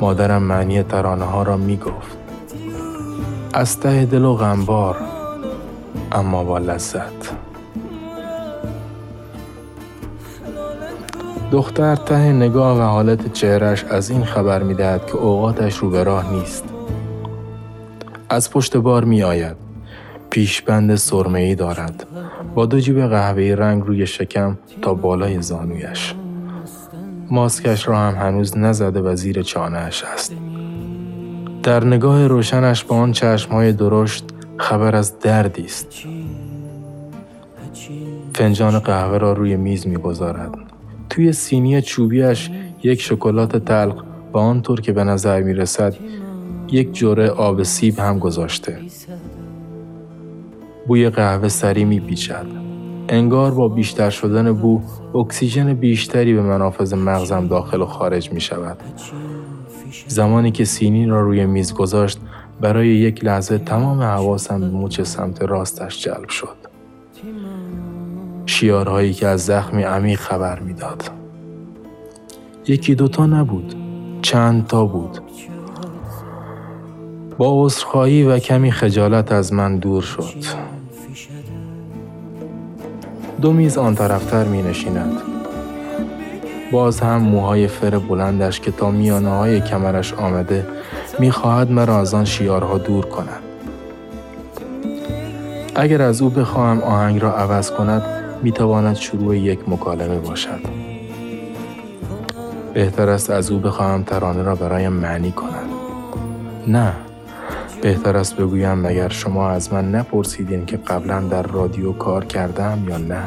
مادرم معنی ترانه ها را می گفت. از ته دل و غمبار اما با لذت. دختر ته نگاه و حالت چهرش از این خبر می دهد که اوقاتش رو به راه نیست. از پشت بار می آید پیشبند سرمه ای دارد. با دو جیب قهوه‌ای رنگ روی شکم تا بالای زانویش. ماسکش را هم هنوز نزده و زیر چانهش است. در نگاه روشنش با آن چشمهای درشت خبر از دردی است. فنجان قهوه را روی میز می‌گذارد. توی سینی چوبیش یک شکلات تلق با آنطور که به نظر می رسد یک جوره آب سیب هم گذاشته. بوی قهوه سری می پیچد. انگار با بیشتر شدن بو اکسیژن بیشتری به منافذ مغزم داخل و خارج می شود زمانی که سینی را روی میز گذاشت برای یک لحظه تمام حواسم به موچ سمت راستش جلب شد. شیارهایی که از زخمی عمیق خبر می‌داد. یکی دوتا نبود چند تا بود با عذرخواهی و کمی خجالت از من دور شد دو میز آن طرفتر می نشیند. باز هم موهای فر بلندش که تا میانه های کمرش آمده می خواهد مرا از آن شیارها دور کند. اگر از او بخواهم آهنگ را عوض کند می تواند شروع یک مکالمه باشد. بهتر است از او بخواهم ترانه را برایم معنی کند. نه بهتر است بگویم مگر شما از من نپرسیدین که قبلا در رادیو کار کردم یا نه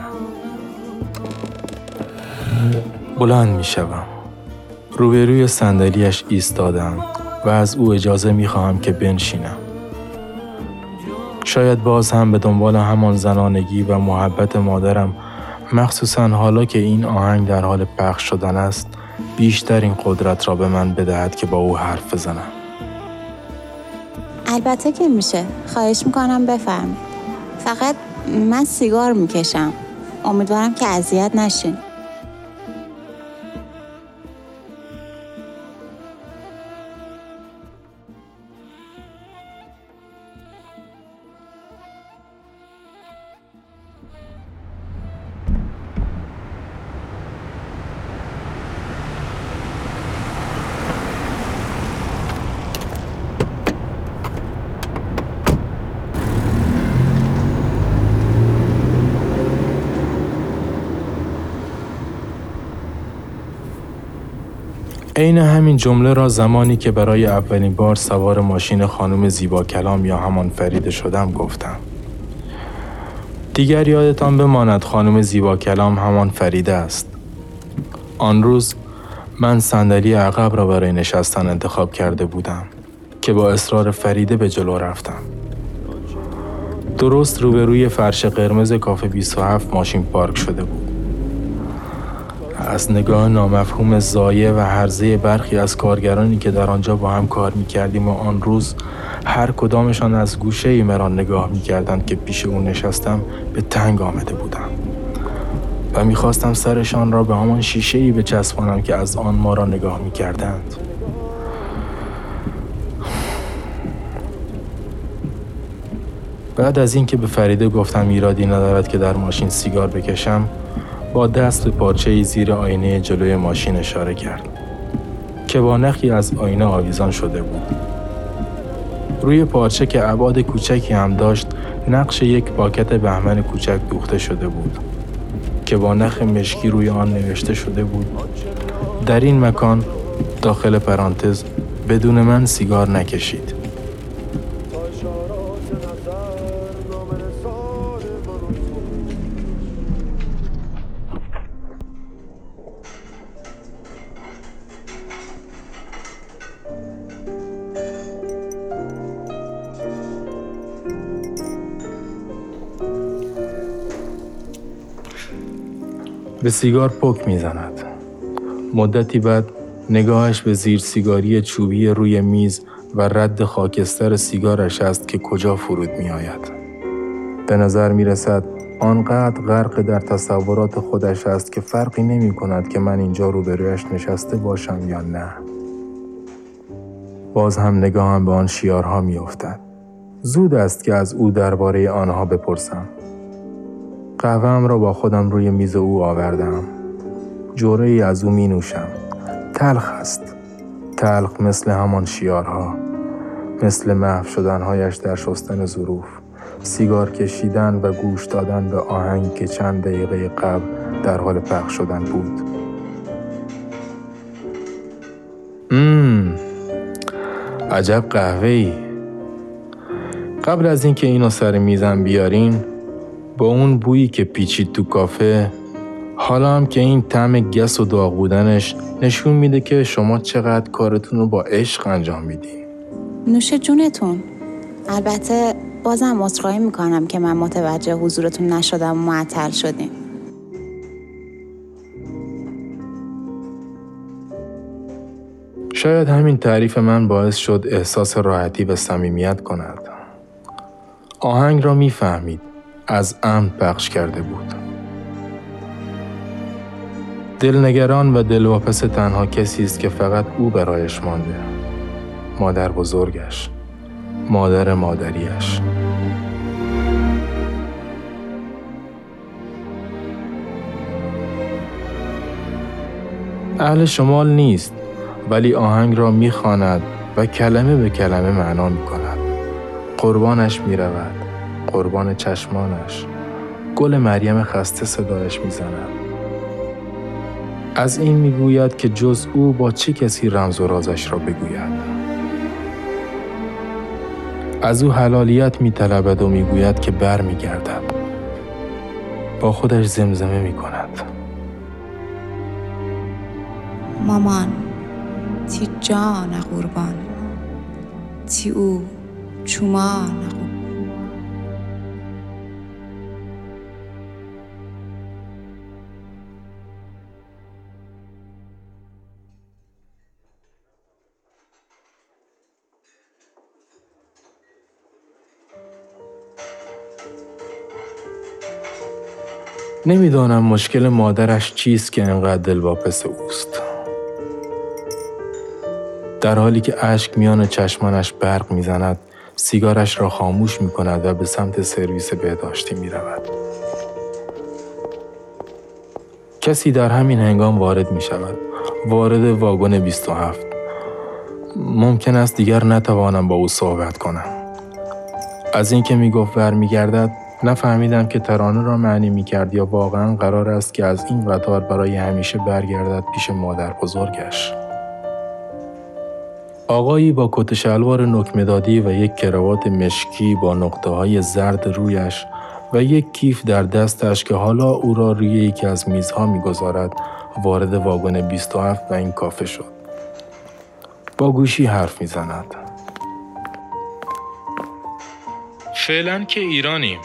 بلند می شوم روبروی صندلیاش ایستادم و از او اجازه می خواهم که بنشینم. شاید باز هم به دنبال همان زنانگی و محبت مادرم مخصوصا حالا که این آهنگ در حال پخش شدن است بیشتر این قدرت را به من بدهد که با او حرف بزنم. البته که میشه. خواهش می‌کنم بفرمایید. فقط من سیگار می‌کشم. امیدوارم که اذیت نشین. عین همین جمله را زمانی که برای اولین بار سوار ماشین خانم زیبا کلام یا همان فریده شدم گفتم. دیگر یادتان بماند خانم زیبا کلام همان فریده است. آن روز من صندلی عقب را برای نشستن انتخاب کرده بودم که با اصرار فریده به جلو رفتم. درست روبروی فرش قرمز کافه 27 ماشین پارک شده بود. از نگاه نامفهوم زایه و هرزه برخی از کارگرانی که در آنجا با هم کار می کردیم و آن روز هر کدامشان از گوشه ای مرا نگاه می کردند که پیش او نشستم به تنگ آمده بودم و می‌خواستم سرشان را به همان شیشه ای بچسبانم که از آن ما را نگاه می کردند. بعد از اینکه به فریده گفتم ایرادی ندارد که در ماشین سیگار بکشم با دست به پارچه زیر آینه جلوی ماشین اشاره کرد که با نخی از آینه آویزان شده بود. روی پارچه که عباد کوچکی هم داشت نقش یک پاکت بهمن کوچک دوخته شده بود که با نخ مشکی روی آن نوشته شده بود در این مکان داخل پرانتز بدون من سیگار نکشید به سیگار پک می‌زند. مدتی بعد نگاهش به زیر سیگاری چوبی روی میز و رد خاکستر سیگارش است که کجا فرود می آید. به نظر می رسد آنقدر غرق در تصورات خودش است که فرقی نمی کند که من اینجا روبرویش نشسته باشم یا نه. باز هم نگاهم به آن شیارها می افتد. زود است که از او درباره آنها بپرسم. قهوهم را با خودم روی میز او آوردم. جوره ای از او می نوشم. تلخ است. تلخ مثل همان شیارها. مثل محو شدنهایش در شستن ظروف. سیگار کشیدن و گوش دادن به آهنگی که چند دقیقه قبل در حال پخش شدن بود. مم. عجب قهوه ای. قبل از اینکه اینو سر میزم بیارین با اون بویی که پیچید تو کافه حالا هم که این طعم گس و داغ بودنش نشون میده که شما چقدر کارتون رو با عشق انجام میدین نوش جونتون البته بازم عذرخواهی می‌کنم که من متوجه حضورتون نشدم و معطل شدیم شاید همین تعریف من باعث شد احساس راحتی و صمیمیت کند. آهنگ را می‌فهمید. از امن پخش کرده بود. دلنگران و دلواپس تنها کسی است که فقط او برایش مانده. مادر بزرگش. مادر مادریش. اهل شمال نیست ولی آهنگ را می‌خواند و کلمه به کلمه معنا می کند. قربانش می رود. قربان چشمانش. گل مریم خسته صدایش می زند. از این می‌گوید که جز او با چه کسی رمز و رازش را بگوید. از او حلالیت می طلبد و می‌گوید که بر می گردد. با خودش زمزمه می کند. مامان تی جان قربان تی او چومان نمی‌دانم مشکل مادرش چیست که انقدر دلواپس اوست. در حالی که اشک میان چشمانش برق می‌زند سیگارش را خاموش می کند و به سمت سرویس بهداشتی می رود. کسی در همین هنگام وارد می شود. وارد واگن 27. ممکن است دیگر نتوانم با او صحبت کنم. از اینکه می گفت برمیگردد نفهمیدم که ترانه را معنی می کرد یا واقعا قرار است که از این قطار برای همیشه برگردد پیش مادر بزرگش. آقایی با کت شلوار نکمدادی و یک کراوات مشکی با نقطه های زرد رویش و یک کیف در دستش که حالا او را روی یکی از میزها می‌گذارد وارد واگن 27 و این کافه شد. با گوشی حرف می‌زند. فعلا که ایرانیم.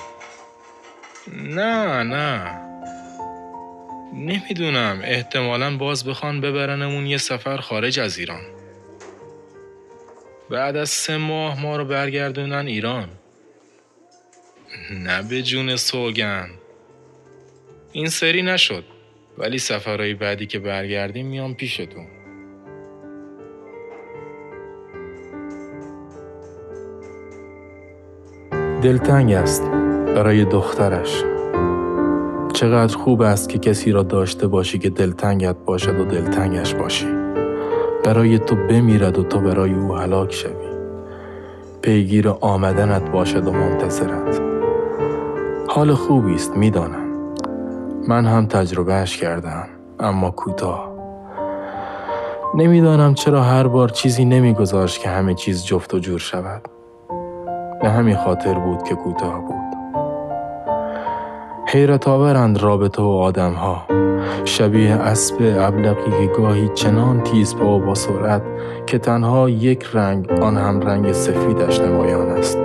نه نه. نمی‌دونم. احتمالا باز بخوان ببرنمون یه سفر خارج از ایران. بعد از سه ماه ما رو برگردونن ایران. نه به جون سوگن این سری نشد ولی سفرهای بعدی که برگردیم میام پیشتون. دلتنگ است. برای دخترش. چقدر خوب است که کسی را داشته باشی که دلتنگت باشد و دلتنگش باشی. برای تو بمیرد و تو برای او هلاک شوی. پیگیر آمدنت باشد و منتظرت. حال خوبی است می‌دانم. من هم تجربهش کردم اما کوتاه. نمی‌دانم چرا هر بار چیزی نمیگذاشت که همه چیز جفت و جور شود. به همین خاطر بود که کوتاه بود. حیرت آورند رابطه و آدم ها شبیه اسب ابلقی که گاهی چنان تیز پا و با سرعت که تنها یک رنگ آن هم رنگ سفیدش نمایان است.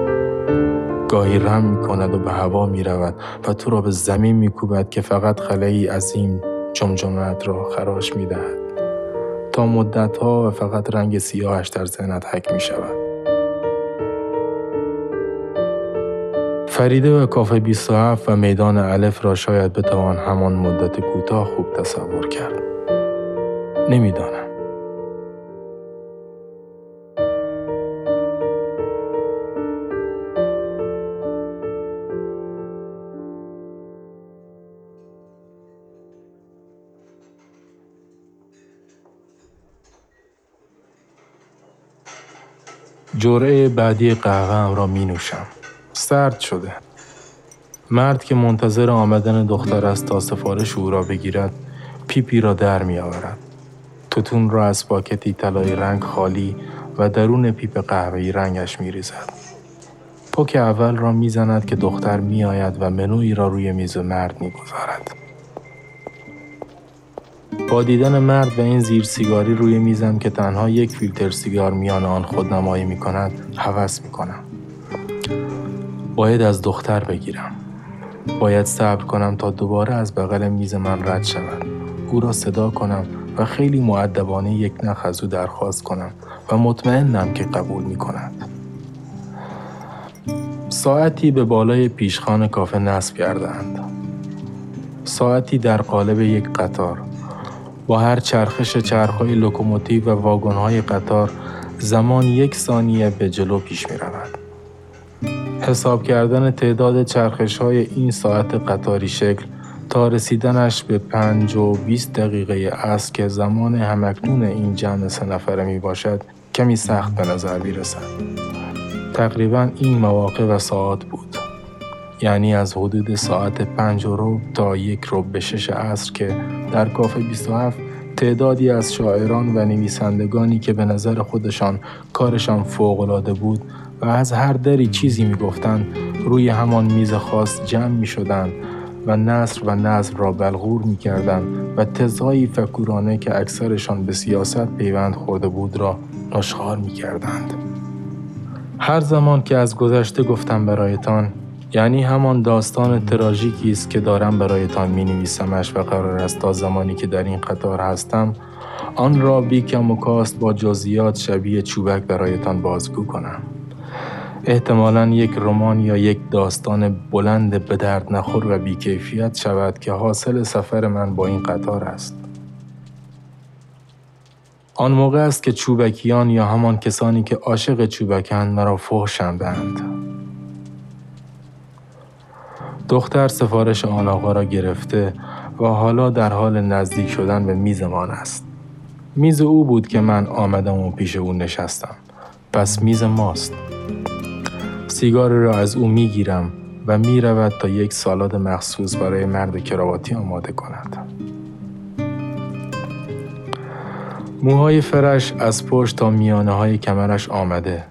گاهی رم می کند و به هوا می رود و تو را به زمین می کوبد که فقط خلایی این جمجمت را خراش می دهد تا مدت ها و فقط رنگ سیاهش در ذهنت حک می شود فریده و کافه 27 و میدان الف را شاید بتوان همان مدت کوتاه خوب تصور کرد. نمی‌دانم. جرعه بعدی قهوه را می نوشم. سرد شده. مرد که منتظر آمدن دختر است تا سفارش او را بگیرد پیپی را در می آورد. توتون را از پاکتی طلایی رنگ خالی و درون پیپ قهوه‌ای رنگش می ریزد. پک اول را می زند که دختر می آید و منو را روی میز مرد می گذارد. با دیدن مرد و این زیر سیگاری روی میزم که تنها یک فیلتر سیگار میان آن خود نمایی می کند هوس می کنم. باید از دختر بگیرم. باید صبر کنم تا دوباره از بغل میز من رد شود. او را صدا کنم و خیلی معدبانه یک نخ از او درخواست کنم و مطمئنم که قبول می کند. ساعتی به بالای پیشخان کافه نصب کردند. ساعتی در قالب یک قطار با هر چرخش چرخهای لوکوموتیو و واگنهای قطار زمان یک ثانیه به جلو پیش می رود. حساب کردن تعداد چرخش های این ساعت قطاری شکل تا رسیدنش به پنج و بیست دقیقه است که زمان همکنون این جمع سه نفره می باشد کمی سخت به نظر می رسد. تقریبا این مواقع و ساعت بود. یعنی از حدود ساعت پنج و روب تا یک روب به شش عصر که در کافه 27 تعدادی از شاعران و نویسندگانی که به نظر خودشان کارشان فوقالعاده بود و از هر دری چیزی می‌گفتند روی همان میز خاص جمع می شدند و نصر و نظر را بلغور می کردند و تزهایی فکورانه که اکثرشان به سیاست پیوند خورده بود را نشخار می کردند. هر زمان که از گذشته گفتم برایتان یعنی همان داستان تراژیکی است که دارم برایتان می نویسمش و قرار است تا زمانی که در این قطار هستم آن را بی کم و کاست با جزئیات شبیه چوبک برایتان بازگو کنم. احتمالا یک رمان یا یک داستان بلند به درد نخور و بیکیفیت شود که حاصل سفر من با این قطار است. آن موقع است که چوبکیان یا همان کسانی که عاشق چوبکند مرا فحشم دختر سفارش آن آقا را گرفته و حالا در حال نزدیک شدن به میزمان است. میز او بود که من آمدم و پیش او نشستم. پس میز ماست. سیگار را از او می گیرم و می رود تا یک سالاد مخصوص برای مرد کراواتی آماده کند. موهای فرش از پشت تا میانه های کمرش آمده.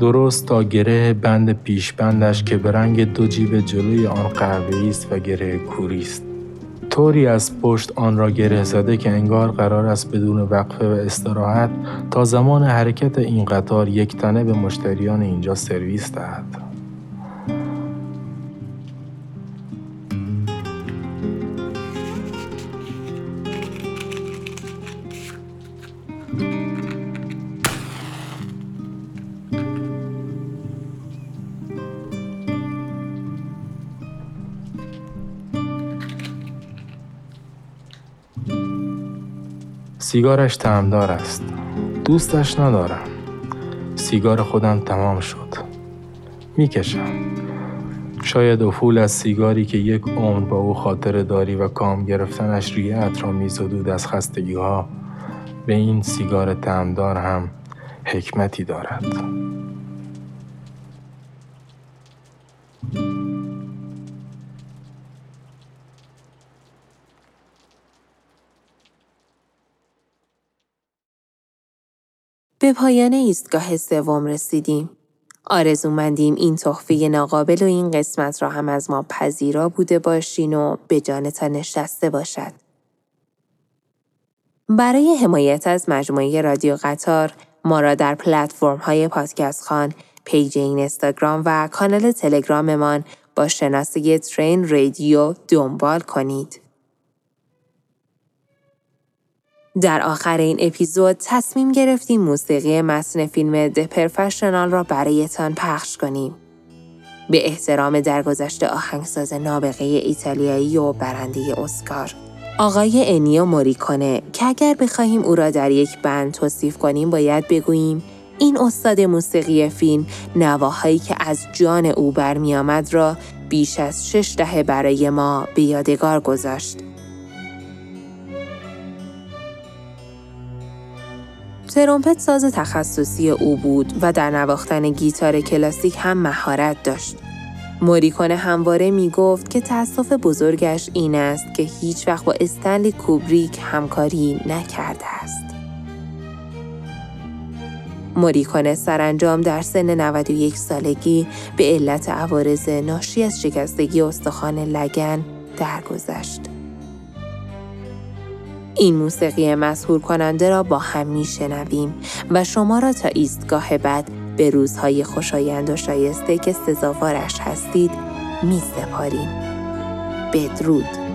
درست تا گره بند پیشبندش که به رنگ دو جیب جلوی آن قهوه‌ای است و گره کوری است. طوری از پشت آن را گره زده که انگار قرار است بدون وقفه و استراحت تا زمان حرکت این قطار یک تنه به مشتریان اینجا سرویس دهد. سیگارش تعمدار است. دوستش ندارم. سیگار خودم تمام شد. می‌کشم. شاید افول از سیگاری که یک عمر با او خاطر داری و کام گرفتنش ریعت را میزدود از خستگی ها به این سیگار تعمدار هم حکمتی دارد. به پایان ایستگاه سوم رسیدیم. آرزومندیم این تحفه ناقابل و این قسمت را هم از ما پذیرا بوده باشین و به جانتان نشسته باشد. برای حمایت از مجموعه رادیو قطار ما را در پلتفرم های پادکست خان، پیج اینستاگرام و کانال تلگراممان با شناسه ترین رادیو دنبال کنید. در آخر این اپیزود تصمیم گرفتیم موسیقی متن فیلم د پرفشنال را برایتان پخش کنیم. به احترام درگذشت آهنگساز نابغه ایتالیایی و برنده اسکار. آقای انیو موریکونه که اگر بخواهیم او را در یک بند توصیف کنیم باید بگوییم این استاد موسیقی فیلم نواهایی که از جان او برمیآمد را بیش از شش دهه برای ما به یادگار گذاشت. ترومپت ساز تخصصی او بود و در نواختن گیتار کلاسیک هم مهارت داشت. موریکونه همواره می گفت که تأسف بزرگش این است که هیچ وقت با استنلی کوبریک همکاری نکرده است. موریکونه سرانجام در سن 91 سالگی به علت عوارض ناشی از شکستگی استخوان لگن درگذشت. این موسیقی مسهور کننده را با هم می شنویم و شما را تا ایستگاه بعد به روزهای خوشایند و شایسته که سزاوارش هستید می سپاریم. بدرود